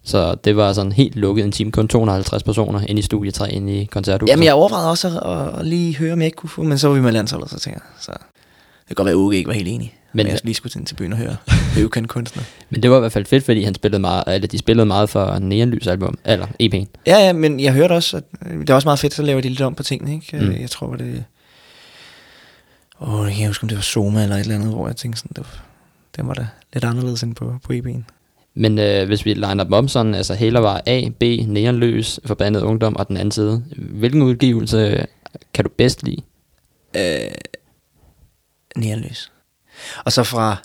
Så det var sådan helt lukket en time, kun 250 personer ind i studie 3, ind i koncerthuset. Jamen, jeg overvejede også at, at, lige høre, om jeg ikke kunne få, men så var vi med landsholdet, så tænker jeg, så det kan godt være, at Uge ikke var helt enig. Men Men- jeg lige skulle til byen og høre ukendt kunstner. *laughs* Men det var i hvert fald fedt, fordi han spillede meget, eller de spillede meget for Neonlys album, eller EP'en. Ja, ja, men jeg hørte også, at øh, det er også meget fedt, så laver de lidt om på tingene, ikke? Mm. Jeg tror, det... Åh, jeg kan ikke huske, om det var Soma eller et eller andet, hvor jeg tænkte sådan, det var, det var da lidt anderledes end på, på EB'en. Men øh, hvis vi liner dem om sådan, altså Heller var A, B, Neonløs, Forbandet Ungdom og den anden side. Hvilken udgivelse kan du bedst lide? Øh, Nærløs. Og så fra,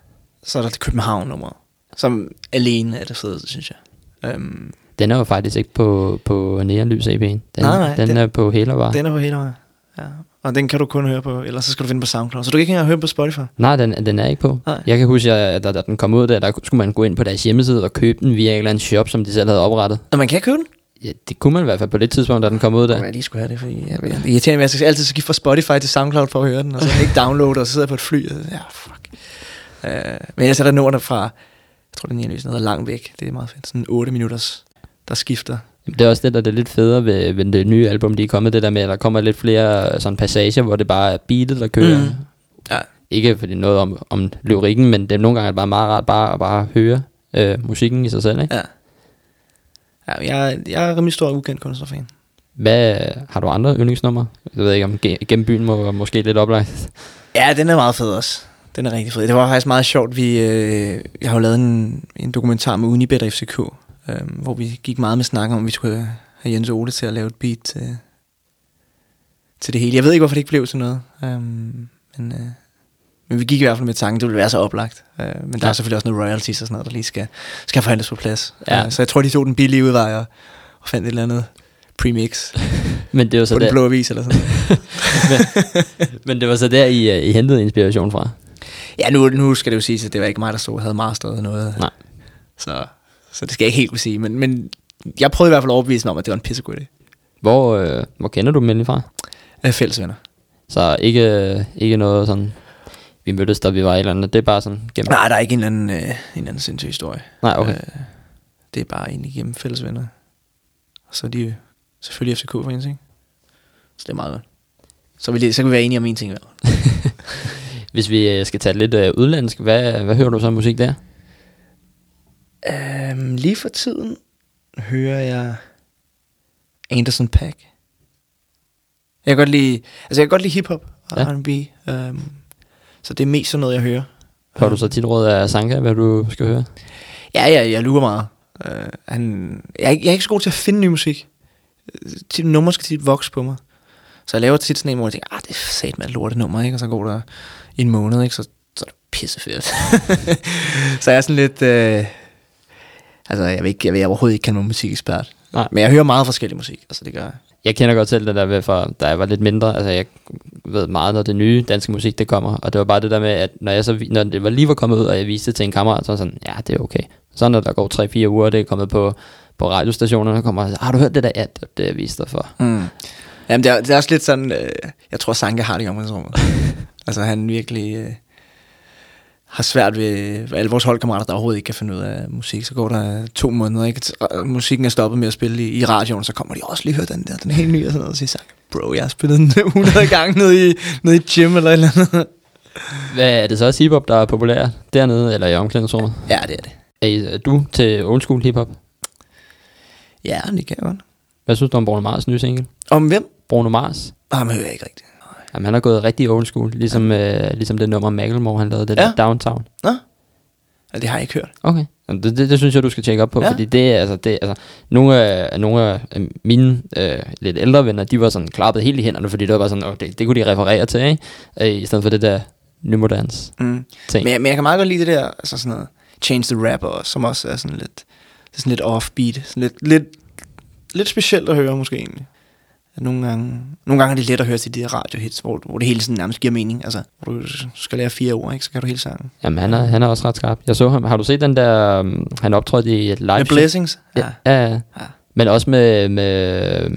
så er der København nummer, som alene er det fedeste, synes jeg. Øhm, Den er jo faktisk ikke på, på Neonlys EP'en. Den, Nej, nej, den, den- er på Heller var. Den er på hele vejen. Ja. Og den kan du kun høre på, eller så skal du finde på SoundCloud. Så du kan ikke engang høre på Spotify. Nej, den, den er ikke på. Nej. Jeg kan huske, at da, da den kom ud der, der skulle man gå ind på deres hjemmeside og købe den via en eller anden shop, som de selv havde oprettet. Og man kan købe den. Ja, det kunne man i hvert fald på det tidspunkt, da den kom ud der. Jeg lige skulle have det, fordi jeg, jeg, irriterer mig, at jeg skal altid skifte fra Spotify til SoundCloud for at høre den, og så ikke downloade, og så sidder jeg på et fly. Og, ja, fuck. Uh, men jeg sætter nummerne fra, jeg tror, den er noget langt væk. Det er meget fedt. Sådan 8 minutters, der skifter. Jamen, Det er også det, der er lidt federe ved, ved det nye album, de er kommet, det der med, at der kommer lidt flere øh, sådan passager, hvor det bare er beatet, der kører. Mm. Ja. Ikke fordi noget om, om lyrikken, men det nogle gange er det bare meget rart bare at bare høre øh, musikken i sig selv. Ikke? Ja. Ja, jeg, jeg er rimelig stor ukendt kunstnerfan. Hvad, har du andre yndlingsnumre? Jeg ved ikke, om Ge- Gennem byen må måske lidt oplagt. Ja, den er meget fed også. Den er rigtig fed. Det var faktisk meget sjovt. Vi, øh, jeg har jo lavet en, en dokumentar med Unibet og FCK, øh, hvor vi gik meget med snak om, at vi skulle have Jens Ole til at lave et beat til, til det hele. Jeg ved ikke, hvorfor det ikke blev til noget. Øh, men, øh, men vi gik i hvert fald med tanken, det ville være så oplagt. Øh, men der Ja. er selvfølgelig også noget royalties og sådan noget, der lige skal, skal forhandles på plads. Ja. Øh, så jeg tror, de tog den billige udvej og, og fandt et eller andet premix *laughs* Men det var så på den der, blå avis eller sådan noget. *laughs* men det var så der I, øh, I hentede inspiration fra. Ja, nu, nu skal det jo siges, at det var ikke mig, der stod havde masteret noget. Nej. Så, så det skal jeg ikke helt kunne sige. Men, men jeg prøvede i hvert fald at overbevise mig om, at det var en pissegod idé. Hvor, øh, hvor kender du dem egentlig fra? Af fælles venner. Så ikke, ikke noget sådan, vi mødtes, da vi var i eller andet. Det er bare sådan gennem... Nej, der er ikke en eller anden, øh, en eller anden sindssyg historie. Nej okay. Øh, det er bare egentlig igennem fælles venner. Og så er de selvfølgelig FCK for en ting. Så det er meget godt. Så, det, så kan vi være enige om en ting fald. *laughs* Hvis vi øh, skal tage lidt øh, udlandsk, hvad, hvad hører du så musik der? Øhm, lige for tiden hører jeg Anderson Paak. Jeg kan godt lide, altså jeg kan godt lide hiphop og Ja. R&B. Um, så det er mest sådan noget, jeg hører. Får du så tit råd af Sanka, hvad du skal høre? Ja, ja, jeg lurer meget. Uh, han, jeg, er ikke- jeg er ikke så god til at finde ny musik. Øh, Tit nummer skal tit vokse på mig. Så jeg laver tit sådan en, hvor jeg tænker, ah, det er sat med et lortet nummer, ikke? Og så går der en måned, ikke? Så, så er det pissefedt. *laughs* så jeg er sådan lidt... Øh, altså, jeg vil, ikke, jeg vil overhovedet ikke kalde mig musikekspert. Nej. Men jeg hører meget forskellig musik, altså det gør jeg. Jeg kender godt selv det der ved, fra da jeg var lidt mindre. Altså, jeg ved meget, når det nye danske musik, det kommer. Og det var bare det der med, at når, jeg så, når det var lige var kommet ud, og jeg viste det til en kammerat, så var sådan, ja, det er okay. Så når der går 3-4 uger, det er kommet på, på radiostationerne, kommer og siger, har du hørt det der? Ja, det, er det jeg viste dig for. Mm. Jamen, det er, det er også lidt sådan, øh, jeg tror, Sanka har det i omklædningsrummet. *laughs* altså, han virkelig øh, har svært ved, alle vores holdkammerater, der overhovedet ikke kan finde ud af musik. Så går der to måneder, ikke? Musikken er stoppet med at spille i, i radioen, så kommer de også lige høre den der, den er helt ny og sådan noget, og siger, bro, jeg har spillet den *laughs* 100 gange nede i, nede i gym eller eller andet. Hvad er det så også hiphop, der er populær dernede, eller i omklædningsrummet? ja, det er det. Er, I, er du til old school hiphop? Ja, det kan jeg godt. Hvad synes du om Bruno Mars nye single? Om hvem? Bruno Mars? Ah, men hører jeg ikke rigtigt. Jamen, han har gået rigtig old school, ligesom, øh, ligesom det nummer Macklemore, han lavede, det Ja. der Downtown. Ja, det har jeg ikke hørt. Okay. Jamen, det, det, det, synes jeg, du skal tjekke op på, ja. Ja. fordi det er, altså, det, altså, nogle af, nogle af øh, mine øh, lidt ældre venner, de var sådan klappet helt i hænderne, fordi det var bare sådan, oh, det, det kunne de referere til, ikke? Øh, I stedet for det der nymoderns Mm. ting. Men, men jeg kan meget godt lide det der, altså sådan noget, Change the Rapper, som også er sådan lidt, det er sådan lidt offbeat, sådan lidt, lidt, lidt specielt at høre måske egentlig. At Nogle gange, nogle gange er det let at høre til de her radiohits, hvor, hvor det hele sådan nærmest giver mening. Altså, hvor du skal lære fire ord, ikke? så kan du hele sangen. Jamen, han er, han er også ret skarp. Jeg så ham. Har du set den der, um, han optrådte i et live Med Blessings? Ja, ja, ja. Ja. Men også med, med,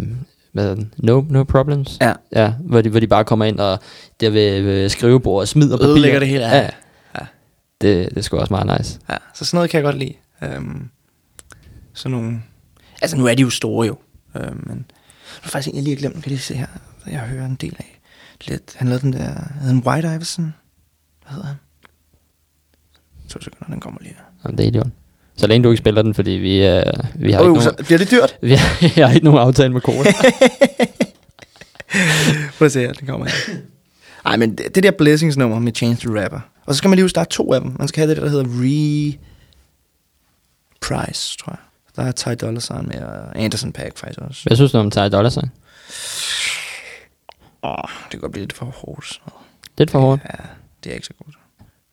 med no, no Problems. Ja. Ja, hvor de, hvor de bare kommer ind og der ved, ved skrivebordet smider papir. Ødelægger det hele, ja. Ja. Ja. Det, det er sgu også meget nice. ja. Så sådan noget kan jeg godt lide. Um, sådan nogle... Altså, nu er de jo store jo. Um, men det er faktisk en, jeg lige har glemt. Kan lige se her. Jeg hører en del af. Lidt. Han lavede den der... Hed han White Iverson? Hvad hedder han? To sekunder, den kommer lige her. Jamen, det er idiot. Så længe du ikke spiller den, fordi vi, uh, vi, har Oh, ikke nogen, bliver det dyrt? *laughs* vi, har, jeg har ikke nogen aftale med Kora. *laughs* Prøv at se her, den kommer her. Ej, men det, det der Blessings nummer med Change the Rapper. Og så skal man lige huske, der er to af dem. Man skal have det der, der hedder Re... Price, tror jeg. Der er Ty Dolla Sign med, og Anderson Paak faktisk også. Hvad synes du om Ty Dolla Sign? Åh, det kan godt blive lidt for hårdt. Lidt for hårdt. Ja, det er ikke så godt.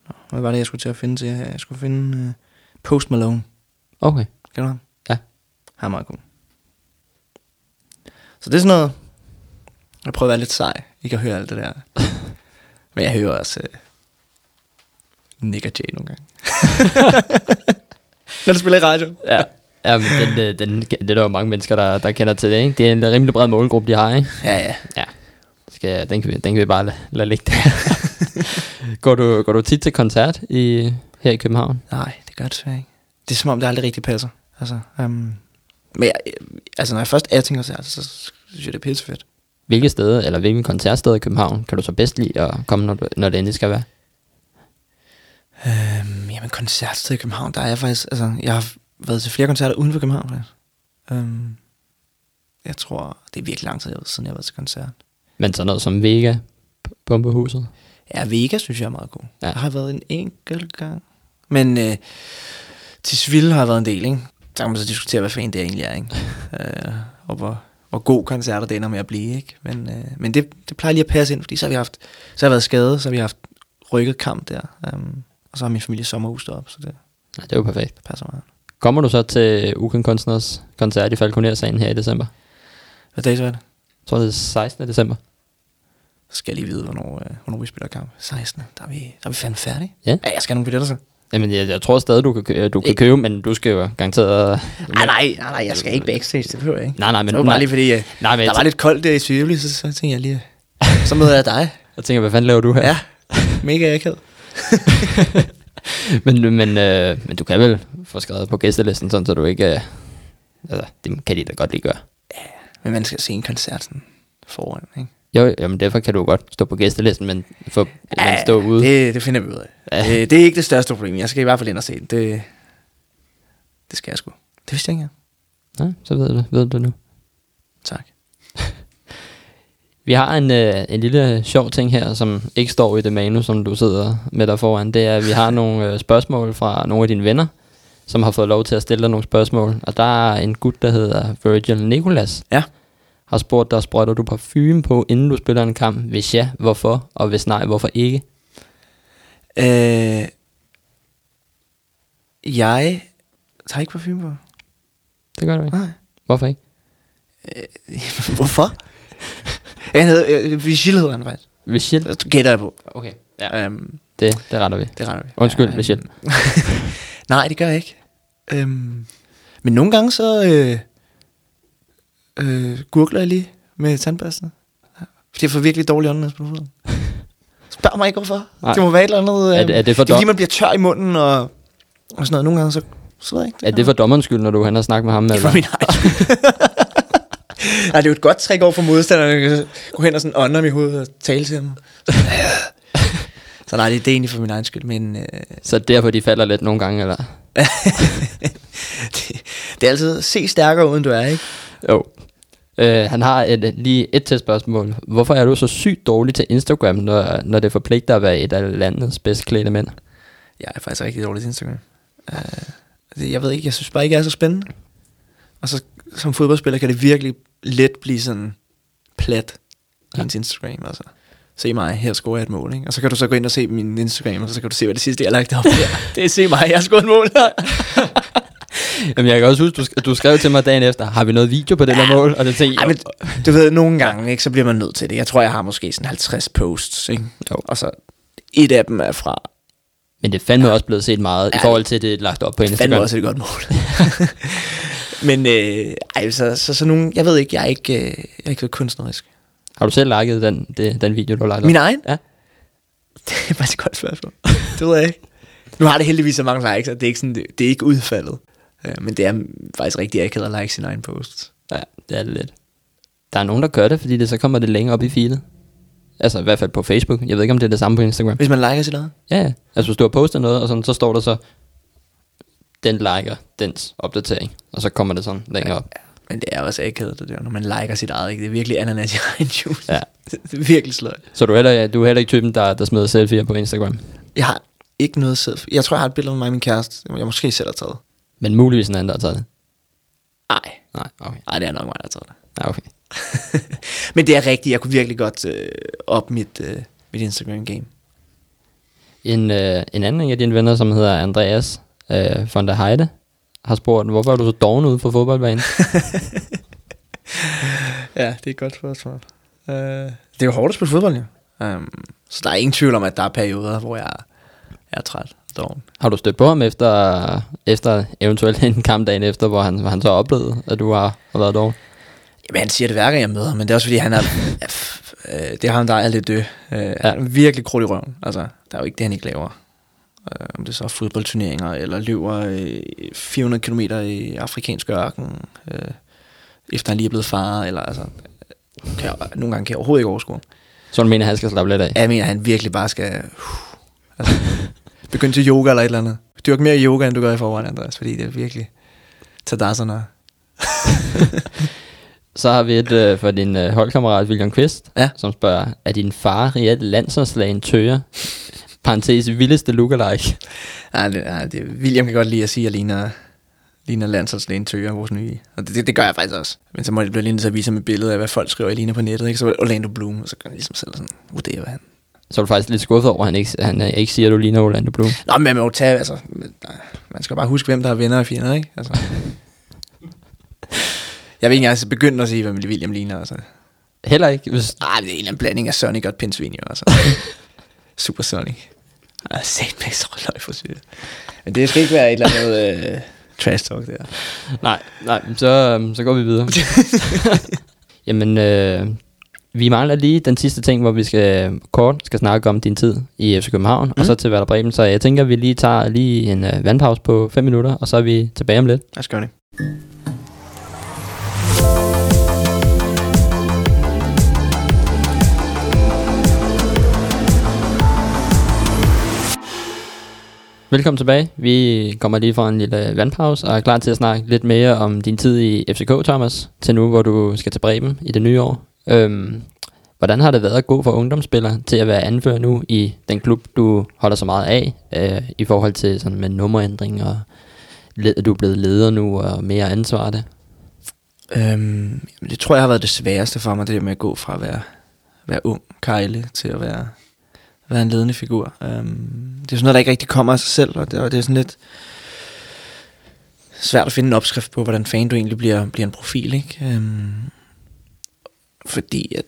Nå, hvad var det, jeg skulle til at finde til? Jeg skulle finde uh, Post Malone. Okay. Kan du ham? Ja. Han er meget god. Så det er sådan noget... Jeg prøver at være lidt sej. Ikke at høre alt det der. *laughs* Men jeg hører også uh, Nick og Jay nogle gange. *laughs* Når du spiller i radio. Ja. Ja, men den, øh, den, det er der jo mange mennesker, der, der kender til det, ikke? Det er en rimelig bred målgruppe, de har, ikke? Ja, ja. Ja. Skal, den, kan vi, den kan vi bare lade, lade ligge der. *laughs* går, du, går du tit til koncert i, her i København? Nej, det gør det ikke. Det er som om, det aldrig rigtig passer. Altså, um, men jeg, altså, når jeg først er til koncert, så synes jeg, det er pissefedt. Hvilke steder, eller hvilken koncertsted i København, kan du så bedst lide at komme, når, du, når det endelig skal være? Øhm, jamen, koncertsted i København, der er jeg faktisk... Altså, jeg har været til flere koncerter uden for København, faktisk. Øhm, jeg tror, det er virkelig lang tid siden, jeg har været til koncert. Men sådan noget som Vega, Bombehuset. Ja, Vega synes jeg er meget god. Ja. Jeg har været en enkelt gang. Men øh, til Sville har jeg været en del, ikke? Så kan man så diskutere, hvad fanden det egentlig er, ikke? *laughs* øh, og hvor, hvor god koncerter det ender med at blive, ikke? Men, øh, men det, det plejer lige at passe ind, fordi så har vi haft, så har jeg været skadet, så har vi haft rykket kamp der. Um, og så har min familie sommerhus deroppe, så det Ja, det er jo perfekt. passer meget. Kommer du så til Uken Kunstners koncert i Falconer-sagen her i december? Hvad dato er det? Jeg tror, det er 16. december. Så skal jeg lige vide, hvornår, øh, hvornår vi spiller kamp. 16. Der er vi, der er vi fandme færdige. Ja. ja jeg skal have nogle billetter så. Jamen, jeg, jeg tror stadig, du kan, kø- du kan købe, men du skal jo garanteret... Nej, nej, nej, nej, jeg skal ikke backstage, det behøver jeg ikke. Nej, nej, men... Det var bare nej, lige fordi, øh, nej, men der var lidt koldt der i Tivoli, så, så tænkte jeg lige, øh, så møder jeg dig. *laughs* jeg tænker, hvad fanden laver du her? Ja, mega akavet. *laughs* *laughs* men, men, øh, men du kan vel få skrevet på gæstelisten, sådan så du ikke... Øh, altså, det kan de da godt lige gøre. Men man skal se en koncert sådan foran, ikke? Jo, jamen derfor kan du godt stå på gæstelisten, men, få, ja, men stå ude. Det, det finder vi ud af. Ja. Ja. Det, det er ikke det største problem. Jeg skal i hvert fald ind og se det. Det, det skal jeg sgu. Det vidste jeg ikke. Ja, så ved du, ved du nu. Tak. Vi har en, øh, en lille sjov ting her, som ikke står i det manus, som du sidder med der foran. Det er, at vi har *laughs* nogle øh, spørgsmål fra nogle af dine venner, som har fået lov til at stille dig nogle spørgsmål. Og der er en gut, der hedder Virgil Nicholas, Ja. har spurgt dig, sprøjter du parfume på, inden du spiller en kamp? Hvis ja, hvorfor? Og hvis nej, hvorfor ikke? Øh, jeg tager ikke parfume på. Det gør du ikke. Nej. Hvorfor ikke? *laughs* Hvorfor? Han hedder, øh, Vigil hedder han faktisk. Vigil? Det gætter jeg på. Okay, Ja. Um, det, det retter vi. det regner vi. Undskyld, Ja, Vigil. *laughs* Nej, det gør jeg ikke. Um, men nogle gange så øh, øh, gurgler jeg lige med tandpasten. Ja, Fordi jeg får virkelig dårlig åndenæs på foden. Spørg mig ikke hvorfor. Nej. Det må være et eller andet... Er det- er det for det er fordi man bliver tør i munden og, og sådan noget. Nogle gange så, så ved jeg ikke. Er det for dommerens skyld, når du hen og snakker med ham? Det er for Eller? min egen. *laughs* Nej, det er jo et godt trick over for modstanderne. Gå hen og sådan ånder i hovedet og tale til dem. *laughs* Så nej, det er egentlig for min egen skyld, men øh, Så derfor de falder lidt nogle gange, eller? *laughs* det, det er altid se stærkere uden du er, ikke? Jo. Øh, han har et, lige et til spørgsmål. Hvorfor er du så sygt dårlig til Instagram, når, når det forpligter at være et af landets bedst klædte mænd? Jeg er faktisk rigtig dårlig til Instagram. Det, jeg ved ikke, jeg synes bare ikke, jeg er så spændende. Og så som fodboldspiller kan det virkelig let blive sådan plat Ja. ja. ens Instagram. Altså. Se mig, her scorer jeg et mål. Ikke? Og så kan du så gå ind og se min Instagram, og så kan du se, hvad det sidste, jeg har lagt op. Det er se mig, jeg har scoret et mål. *laughs* Jamen, jeg kan også huske, du, du skrev til mig dagen efter, har vi noget video på det der mål? Og det tænkte jeg, men, du ved, nogle gange, ikke, så bliver man nødt til det. Jeg tror, jeg har måske sådan 50 posts, ikke? Jo. Og så et af dem er fra men det er fandme også blevet set meget, i Ja, forhold til det er lagt op på fandme Instagram. også et godt mål. *laughs* Men øh, ej, så, så, så nogle, jeg ved ikke, jeg er ikke, øh, jeg er ikke så kunstnerisk. Har du selv liket den, det, den video, du har op? Min egen? Ja. *laughs* Det er faktisk et godt spørgsmål. det ved jeg ikke. Nu har det heldigvis så mange likes, og det er ikke, sådan, det, det er ikke udfaldet. Øh, men det er faktisk rigtig akavet at like sin egen post. Ja, det er det lidt. Der er nogen, der gør det, fordi det så kommer det længere op i feedet. Altså i hvert fald på Facebook. Jeg ved ikke, om det er det samme på Instagram. Hvis man liker sit eget. Ja, ja. Altså hvis du har postet noget, og sådan, så står der så, den liker dens opdatering. Og så kommer det sådan længere op. Men det er også akavet, det der, når man liker sit eget. Ikke? Det er virkelig ananas i *laughs* egen juice. Ja. *laughs* det er virkelig sløjt. Så du er heller, du er heller ikke typen, der, der smider selfie'er på Instagram. Jeg har ikke noget selv. Jeg tror, jeg har et billede af mig og min kæreste. Jeg måske selv har taget. Men muligvis en anden, der har taget det. Nej. Nej, okay. Nej, det er nok mig, der har taget det. Ja, okay. *laughs* Men det er rigtigt. Jeg kunne virkelig godt øh, op mit, øh, mit Instagram-game. En, øh, en anden af dine venner, som hedder Andreas øh, von der Heide, har spurgt, hvorfor er du så doven ude for fodboldbanen? *laughs* Ja, det er et godt spørgsmål. Uh, det er jo hårdt at spille fodbold, jo. Um, så der er ingen tvivl om, at der er perioder, hvor jeg, jeg er træt doven. har du stødt på ham efter, efter eventuelt en kamp dagen efter, hvor han, hvor han så oplevede, at du har, har været doven? Jamen, han siger det hver gang, jeg møder ham, men det er også fordi, han er... ja, *laughs* øh, det er ham, der er lidt død. Uh, ja. Han er virkelig krudt i røven. Altså, der er jo ikke det, han ikke laver. Uh, om det så er fodboldturneringer, eller løber øh, 400 km i afrikansk ørken, uh, efter han lige er blevet far, eller altså... Kan jeg, nogle gange kan jeg overhovedet ikke overskue. Så du mener, han skal slappe lidt af? Jeg mener, han virkelig bare skal uh, altså, *laughs* begynde til yoga eller et eller andet. Dyrk mere yoga, end du gør i forvejen, Andreas, fordi det er virkelig tadasana. *laughs* Så har vi et øh, for din øh, holdkammerat William Quist, Ja. som spørger, er din far reelt landsholdslagen tøger? Parenthes vildeste lookalike. Ja, det, ja, det, William kan godt lide at sige, at jeg ligner, ligner landsholdslægen Tøger, vores nye. Og det, det, det, gør jeg faktisk også. Men så må det blive lige til at vise ham et billede af, hvad folk skriver, jeg ligner på nettet. Ikke? Så var det Orlando Bloom, og så kan jeg ligesom selv sådan vurdere, hvad han... Så er du faktisk lidt skuffet over, at han ikke, han øh, ikke siger, at du ligner Orlando Bloom. Nå, men man må jo tage, altså... Man skal bare huske, hvem der er venner og fjender, ikke? Altså. *laughs* Jeg vil ikke engang begynde at sige, hvad William ligner, altså. Heller ikke, hvis... Nej, det er en eller anden blanding af Sonic og et pindsvin, jo, altså. *laughs* Super Sonic. Jeg har set mig så løg for sygt. Men det skal ikke være et eller andet øh, trash talk der. Nej, nej, så, øhm, så går vi videre. *laughs* Jamen, øh, vi mangler lige den sidste ting, hvor vi skal kort skal snakke om din tid i FC København, mm. og Mhm. så til Werder Bremen. Så jeg tænker, at vi lige tager lige en uh, vandpause på 5 minutter, og så er vi tilbage om lidt. Lad os gøre det. Velkommen tilbage. Vi kommer lige fra en lille vandpause og er klar til at snakke lidt mere om din tid i FCK, Thomas, til nu, hvor du skal til Bremen i det nye år. Øhm, hvordan har det været at gå fra ungdomsspiller til at være anfører nu i den klub, du holder så meget af, øh, i forhold til sådan med nummerændring og led- du er blevet leder nu og mere ansvar det? Øhm, det tror jeg har været det sværeste for mig, det der med at gå fra at være, være ung kejle til at være, være en ledende figur. Øhm, det er sådan noget, der ikke rigtig kommer af sig selv, og det, og det er sådan lidt svært at finde en opskrift på, hvordan fan du egentlig bliver, bliver en profil. Ikke? Øhm, fordi at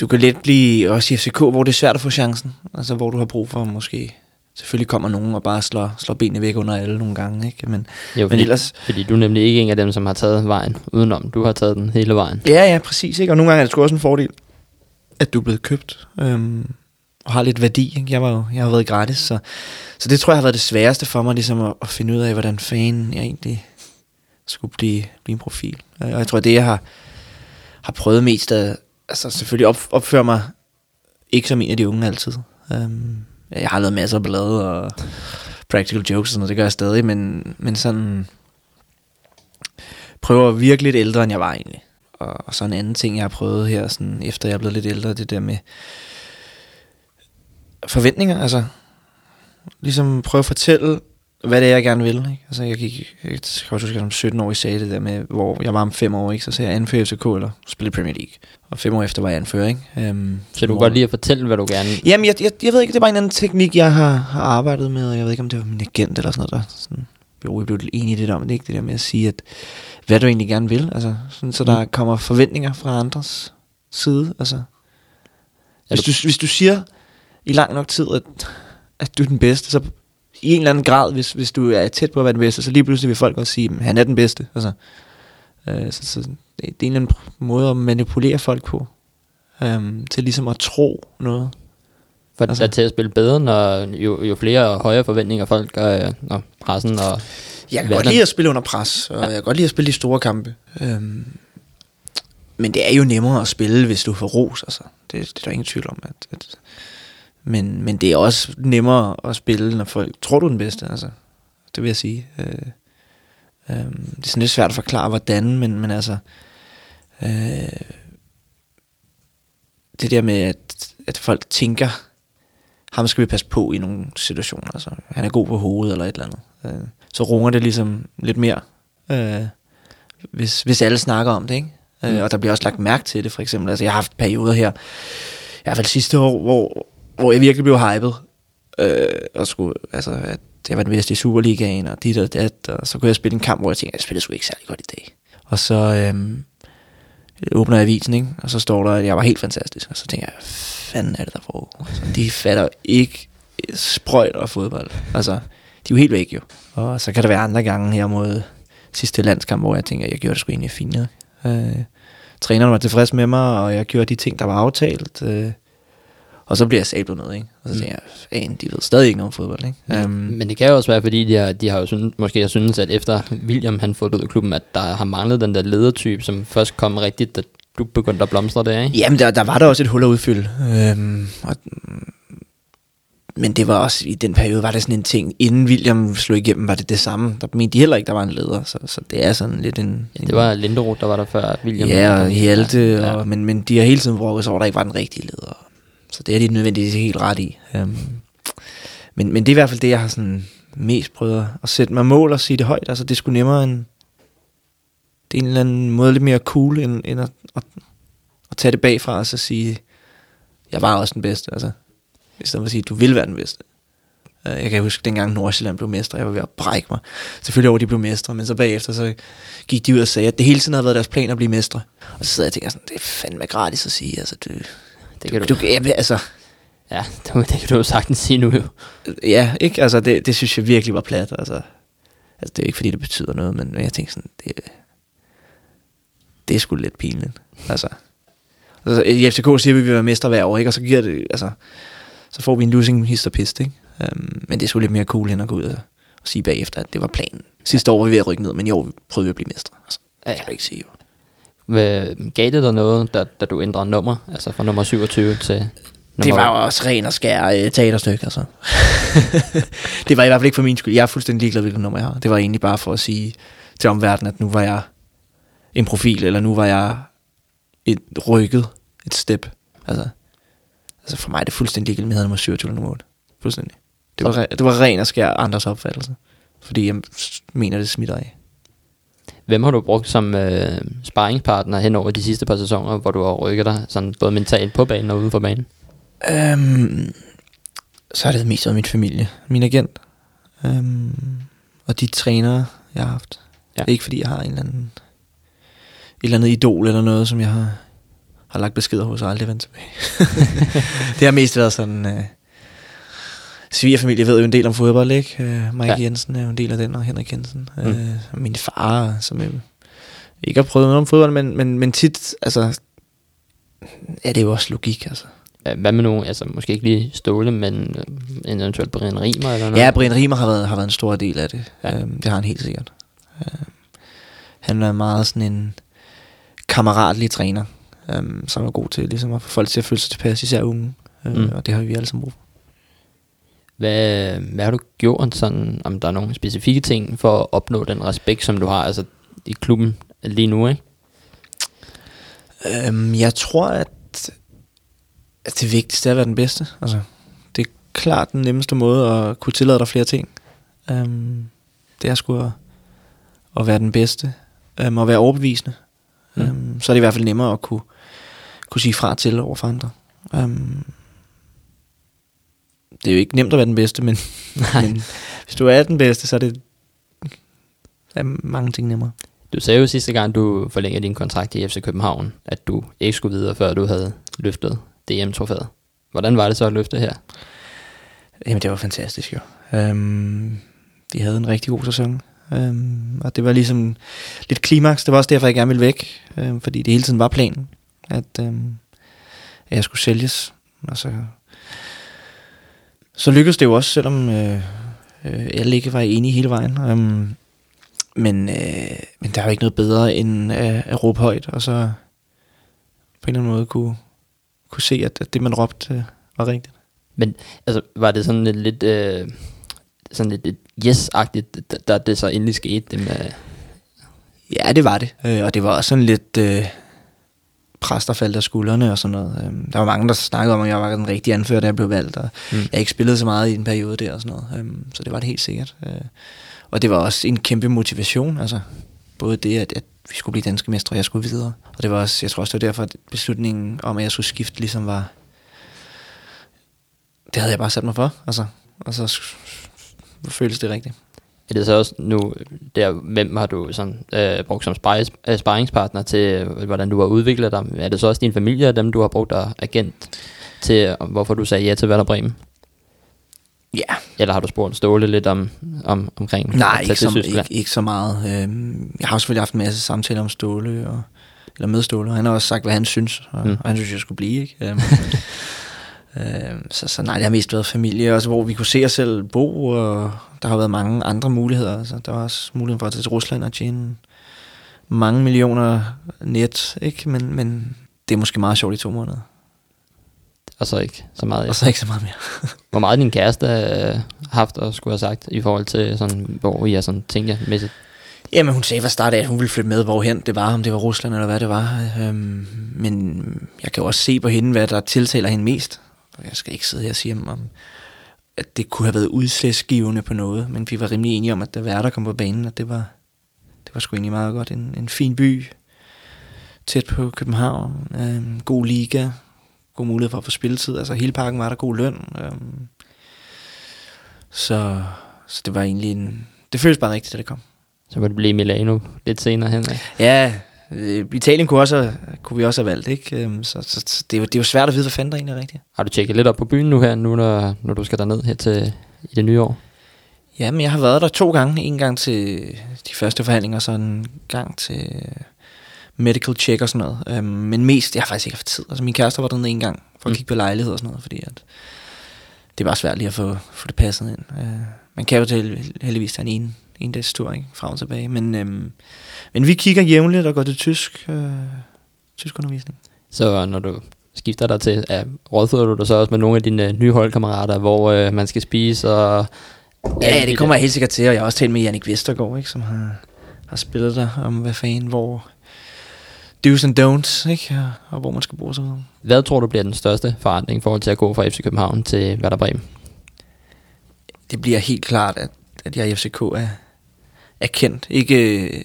du kan let blive, også i FCK, hvor det er svært at få chancen, altså hvor du har brug for måske, selvfølgelig kommer nogen og bare slår, slår benene væk under alle nogle gange, ikke? Men, Jo, men fordi, ellers, fordi du er nemlig ikke en af dem, som har taget vejen udenom. Du har taget den hele vejen. Ja, ja, præcis. Ikke? Og nogle gange er det sgu også en fordel, at du er blevet købt. Øhm, og har lidt værdi. Ikke? Jeg, var jo, jeg har været gratis, så, så det tror jeg har været det sværeste for mig, ligesom at, at finde ud af, hvordan fanden jeg egentlig skulle blive, blive en profil. Og jeg tror, det jeg har, har prøvet mest at altså selvfølgelig op, opføre mig ikke som en af de unge altid. Um, jeg har lavet masser af blade og practical jokes og sådan noget, det gør jeg stadig, men, men sådan prøver at virke lidt ældre, end jeg var egentlig. Og, og så en anden ting, jeg har prøvet her, sådan, efter jeg er blevet lidt ældre, det der med forventninger, altså ligesom prøve at fortælle, hvad det er, jeg gerne vil. Ikke? Altså, jeg gik, jeg kan også huske, at jeg som 17 år sagde det der med, hvor jeg var om fem år, ikke? så sagde jeg anfører FCK eller spille Premier League. Og fem år efter var jeg anfører, ikke? Um, Så du kan godt lide at fortælle, hvad du gerne... Jamen, jeg, jeg, jeg ved ikke, det var en anden teknik, jeg har, har arbejdet med, og jeg ved ikke, om det var min agent eller sådan noget, der sådan, jo, vi blev lidt enige i det der, men det er ikke det der med at sige, at hvad du egentlig gerne vil, altså, sådan, så der kommer forventninger fra andres side, altså. Hvis du, hvis du siger i lang nok tid, at, at du er den bedste, så i en eller anden grad, hvis, hvis du er tæt på at være den bedste, så lige pludselig vil folk også sige, at han er den bedste, altså. Øh, så, så det, det er en eller anden måde at manipulere folk på, øhm, til ligesom at tro noget. For Altså- altså, til at spille bedre, når jo, jo flere og højere forventninger folk gør, og pressen og... Jeg kan godt lide at spille under pres, og jeg kan godt lide at spille de store kampe. Øhm, men det er jo nemmere at spille, hvis du får ros, altså. Det, det er der ingen tvivl om. At, at, men, men det er også nemmere at spille, når folk tror, du er den bedste, altså. Det vil jeg sige. Øh, øh, det er sådan lidt svært at forklare, hvordan, men, men altså... Øh, det der med, at, at folk tænker, ham skal vi passe på i nogle situationer. Altså, han er god på hovedet eller et eller andet. Øh, så runger det ligesom lidt mere, øh, hvis, hvis alle snakker om det. Ikke? Øh, Mm. og der bliver også lagt mærke til det, for eksempel. Altså, jeg har haft perioder her, i hvert fald sidste år, hvor, hvor jeg virkelig blev hypet. Øh, og skulle, altså, at jeg var den bedste i Superligaen, og dit og dat, og så kunne jeg spille en kamp, hvor jeg tænkte, jeg spillede sgu ikke særlig godt i dag. Og så øhm, åbner jeg avisen, ikke? og så står der, at jeg var helt fantastisk. Og så tænker jeg, fanden er det, der foregår? Altså, de fatter ikke sprøjt og fodbold. Altså, de er jo helt væk jo. Og så kan der være andre gange her mod sidste landskamp, hvor jeg tænker, jeg gjorde det sgu egentlig fint. ikke? Øh, træneren var tilfreds med mig, og jeg gjorde de ting, der var aftalt. Øh, og så bliver jeg sablet noget, ikke? Og så Mm. tænker jeg, fan, de ved stadig ikke noget om fodbold, ikke? Um, Um, men det kan jo også være, fordi de har, de har jo synes, måske har synes, at efter William han fået ud af klubben, at der har manglet den der ledertype, som først kom rigtigt, da du begyndte at blomstre der, ikke? Jamen, der, der var der også et hul at udfylde. Øhm, og, men det var også, i den periode var det sådan en ting, inden William slog igennem, var det det samme. Der mente de heller ikke, der var en leder, så, så det er sådan lidt en... Ja, det var Linderoth, der var der før William. Ja, og Hjalte, Ja, ja, ja. og, men, men de har hele tiden brokket sig over, at der ikke var den rigtige leder. Så det er de nødvendigvis helt ret i. Øhm, men, men det er i hvert fald det, jeg har sådan mest prøvet at sætte mig mål og sige det højt. Altså, det skulle nemmere end... Det er en eller anden måde lidt mere cool, end, end at, at, at tage det bagfra og så sige, jeg var også den bedste. Altså, i stedet for at sige, du vil være den bedste. Øh, jeg kan huske, dengang Nordsjælland blev mestre, jeg var ved at brække mig. Selvfølgelig over, de blev mestre, men så bagefter, så gik de ud og sagde, at det hele tiden havde været deres plan at blive mestre. Og så sidder jeg og tænker sådan, altså, det er fandme gratis at sige, altså, du, det kan du, du, jeg, altså, ja, det, *laughs* det kan du jo sagtens sige nu jo. ja, ikke, altså, det, det synes jeg virkelig var plat, altså, altså, det er ikke fordi, det betyder noget, men jeg tænker sådan, det, det er sgu lidt pinligt, altså. Altså, I FCK siger vi, at vi være mestre hver år, ikke? og så giver det, altså, så får vi en losing hist og pist, ikke? Um, men det er sgu lidt mere cool, end at gå ud og, og sige bagefter, at det var planen. Sidste år var vi ved at rykke ned, men i år prøvede vi at blive mestre. Altså, det kan du ikke sige, jo. Hvad, gav det dig noget, da, da du ændrede nummer, altså fra nummer 27 til nummer Det var jo også ren og skær øh, teaterstykke, altså. *laughs* det var i hvert fald ikke for min skyld. Jeg er fuldstændig ligeglad, hvilket nummer jeg har. Det var egentlig bare for at sige til omverdenen, at nu var jeg en profil, eller nu var jeg et rykket, et step. Altså, altså for mig er det fuldstændig ligegyldigt, om jeg havde nummer 27 eller nummer 8. Fuldstændig. Det var, det var ren og skær andres opfattelse. Fordi jeg mener, det smitter af. Hvem har du brugt som øh, sparringspartner hen over de sidste par sæsoner, hvor du har rykket dig sådan både mentalt på banen og uden for banen? Øhm, så er det mest af min familie. Min agent. Øhm, og de trænere, jeg har haft. Ja. Ikke fordi jeg har en eller anden, et eller andet idol eller noget, som jeg har, har lagt beskeder hos og aldrig vendt tilbage. *laughs* det har mest været sådan... Øh, Svigerfamilie ved jo en del om fodbold, ikke? Øh, Mike Ja. Jensen er jo en del af den, og Henrik Jensen. Mm. Øh, min far, som jeg ikke har prøvet noget om fodbold, men, men, men tit, altså... Ja, det er jo også logik, altså. Øh, Hvad med nogen, altså måske ikke lige Ståle, men øh, en eventuelt Brian Rimer eller noget? Ja, Brian Riemer har været, har været en stor del af det. Ja. Øhm, det har han helt sikkert. Øhm, han er meget sådan en kammeratlig træner, øhm, som er god til ligesom at få folk til at føle sig tilpas, især unge. Øh, Mm. Og det har vi alle sammen brug for. Hvad, hvad har du gjort, sådan, om der er nogle specifikke ting for at opnå den respekt, som du har altså, i klubben lige nu, ikke? Øhm, jeg tror, at, at det vigtigste er at være den bedste. Altså, det er klart den nemmeste måde at kunne tillade dig flere ting. Øhm, det er sgu at, at være den bedste. Øhm, og være overbevisende. Mm. Øhm, så er det i hvert fald nemmere at kunne, kunne sige fra til over for andre. Øhm, det er jo ikke nemt at være den bedste, men, *laughs* Nej. men hvis du er den bedste, så er det er mange ting nemmere. Du sagde jo sidste gang, du forlængede din kontrakt i FC København, at du ikke skulle videre, før du havde løftet DM-trofæet. Hvordan var det så at løfte her? Jamen, det var fantastisk jo. Øhm, vi havde en rigtig god sæson. Øhm, og det var ligesom lidt klimaks. Det var også derfor, jeg gerne ville væk. Øhm, fordi det hele tiden var planen, at, øhm, at jeg skulle sælges. Og så, så lykkedes det jo også, selvom øh, øh, alle ikke var enige hele vejen. Øhm, men, øh, men der er jo ikke noget bedre end øh, at råbe højt, og så på en eller anden måde kunne, kunne se, at, at det, man råbte, øh, var rigtigt. Men altså, var det sådan lidt, lidt øh, sådan lidt, lidt yes-agtigt, da, da det så endelig skete? Det med, Ja, det var det. Øh, og det var også sådan lidt øh, pres, der faldt af skuldrene og sådan noget. Øh, der var mange, der snakkede om, at jeg var den rigtige anfører, da jeg blev valgt. Og Mm. jeg ikke spillede så meget i en periode der og sådan noget. Øh, så det var det helt sikkert. Øh, og det var også en kæmpe motivation. Altså, både det, at, at vi skulle blive danske mestre, og jeg skulle videre. Og det var også, jeg tror også, det var derfor, at beslutningen om, at jeg skulle skifte, ligesom var... Det havde jeg bare sat mig for. Altså, og så føles det rigtigt. Er det så også nu, der, hvem har du sådan, øh, brugt som øh, sparringspartner til, øh, hvordan du har udviklet dig? Er det så også din familie og dem, du har brugt der agent til, hvorfor du sagde ja til Werder Bremen? Ja, Eller har du spurgt Ståle lidt om, om omkring Nej, ikke så, ikke, ikke så meget. Øhm, Jeg har selvfølgelig haft en masse samtaler om Ståle, og, eller med Ståle, og han har også sagt, hvad han synes, og, mm. og han synes, jeg skulle blive. Ikke? Øhm, *laughs* øhm, så, så nej, det har mest været familie, også hvor vi kunne se os selv bo, og der har været mange andre muligheder. Altså, der var også muligheden for at tage til Rusland og tjene mange millioner net, ikke? Men, men det er måske meget sjovt i to måneder. Og så ikke så meget. Og så ikke så meget mere. *laughs* Hvor meget din kæreste øh, haft og skulle have sagt i forhold til sådan, hvor I er sådan tænkemæssigt? Jamen, hun sagde fra start af, at hun ville flytte med, hvorhen det var, om det var Rusland eller hvad det var. Øhm, men jeg kan jo også se på hende, hvad der tiltaler hende mest. Jeg skal ikke sidde her og sige, om, at det kunne have været udslagsgivende på noget, men vi var rimelig enige om, at da Werder kom på banen, at det var, det var sgu egentlig meget godt. En, en fin by, tæt på København, øhm, god liga, god mulighed for at få spilletid. Altså hele parken var der god løn. Øhm, så, så det var egentlig en... Det føltes bare rigtigt, da det kom. Så kunne det blive Milano lidt senere hen. Ikke? Ja, øh, Italien kunne, også, have- kunne vi også have valgt, ikke? Øhm, Så, så, så det, er jo, det er jo svært at vide, hvad fanden der egentlig er rigtigt. Har du tjekket lidt op på byen nu her, nu når, når du skal derned her til i det nye år? Ja, men jeg har været der to gange. En gang til de første forhandlinger, og så en gang til medical check og sådan noget. Øhm, men mest, jeg har faktisk ikke haft tid. Altså min kæreste var dernede en gang for at Mm. kigge på lejlighed og sådan noget, fordi at det var svært lige at få, få det passet ind. Øh, man kan jo til, heldigvis tage en, en, en dags tur, ikke? Frem og tilbage. Men, øhm, men vi kigger jævnligt og går til tysk, øh, tysk undervisning. Så når du skifter dig til, ja, rådfører du dig så også med nogle af dine øh, nye holdkammerater, hvor øh, man skal spise og... Ja, det de kommer jeg helt sikkert til, og jeg har også talt med Jannik Vestergaard, ikke, som har, har spillet der om, hvad fanden, hvor do's and don'ts, ikke, og, og hvor man skal bruge sig. Hvad tror du bliver den største forandring i forhold til at gå fra FC København til Werder Bremen? Det bliver helt klart, at, at jeg i FCK er, er kendt. Ikke øh,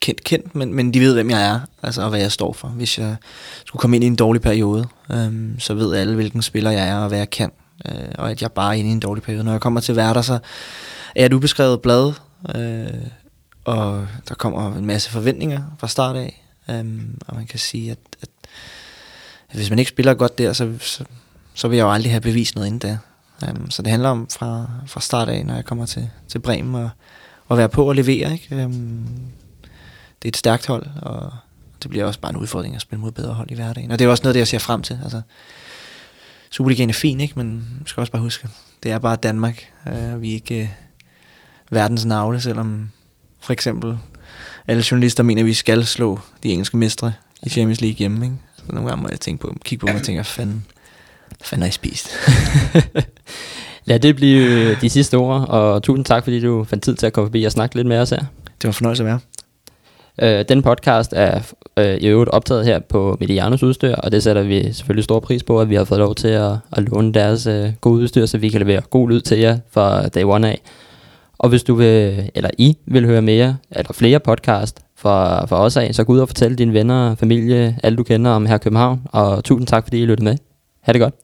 kendt, kendt, men, men de ved, hvem jeg er, altså, og hvad jeg står for. Hvis jeg skulle komme ind i en dårlig periode, øhm, så ved alle, hvilken spiller jeg er, og hvad jeg kan. Øh, og at jeg bare er inde i en dårlig periode. Når jeg kommer til værter, så er jeg et ubeskrevet blad, øh, og der kommer en masse forventninger fra start af. øh, og man kan sige, at, at, at hvis man ikke spiller godt der, så, så, så vil jeg jo aldrig have bevist noget inden der. Um, øhm, så det handler om fra, fra start af, når jeg kommer til, til Bremen, og, at være på og levere. Ikke? Um, det er et stærkt hold, og det bliver også bare en udfordring at spille mod bedre hold i hverdagen. Og det er også noget, det jeg ser frem til. Altså, Superligaen er fin, ikke? men man skal også bare huske, det er bare Danmark. Øh, vi er ikke uh, verdens navle, selvom for eksempel alle journalister mener, at vi skal slå de engelske mestre i Champions League hjemme. Ikke? Så nogle gange må jeg tænke på, kigge på mig og tænke, fanden, fanden har I spist? *laughs* Lad det blive øh, de sidste ord, og tusind tak, fordi du fandt tid til at komme forbi og snakke lidt med os her. Det var en fornøjelse at være. Øh, den podcast er øh, i øvrigt optaget her på Medianos udstyr, og det sætter vi selvfølgelig stor pris på, at vi har fået lov til at, at låne deres øh, gode udstyr, så vi kan levere god lyd til jer fra day one af. Og hvis du vil, eller I vil høre mere, eller flere podcast fra, fra os af, så gå ud og fortæl dine venner, familie, alle du kender om her København, og tusind tak, fordi I lyttede med. Ha' det godt.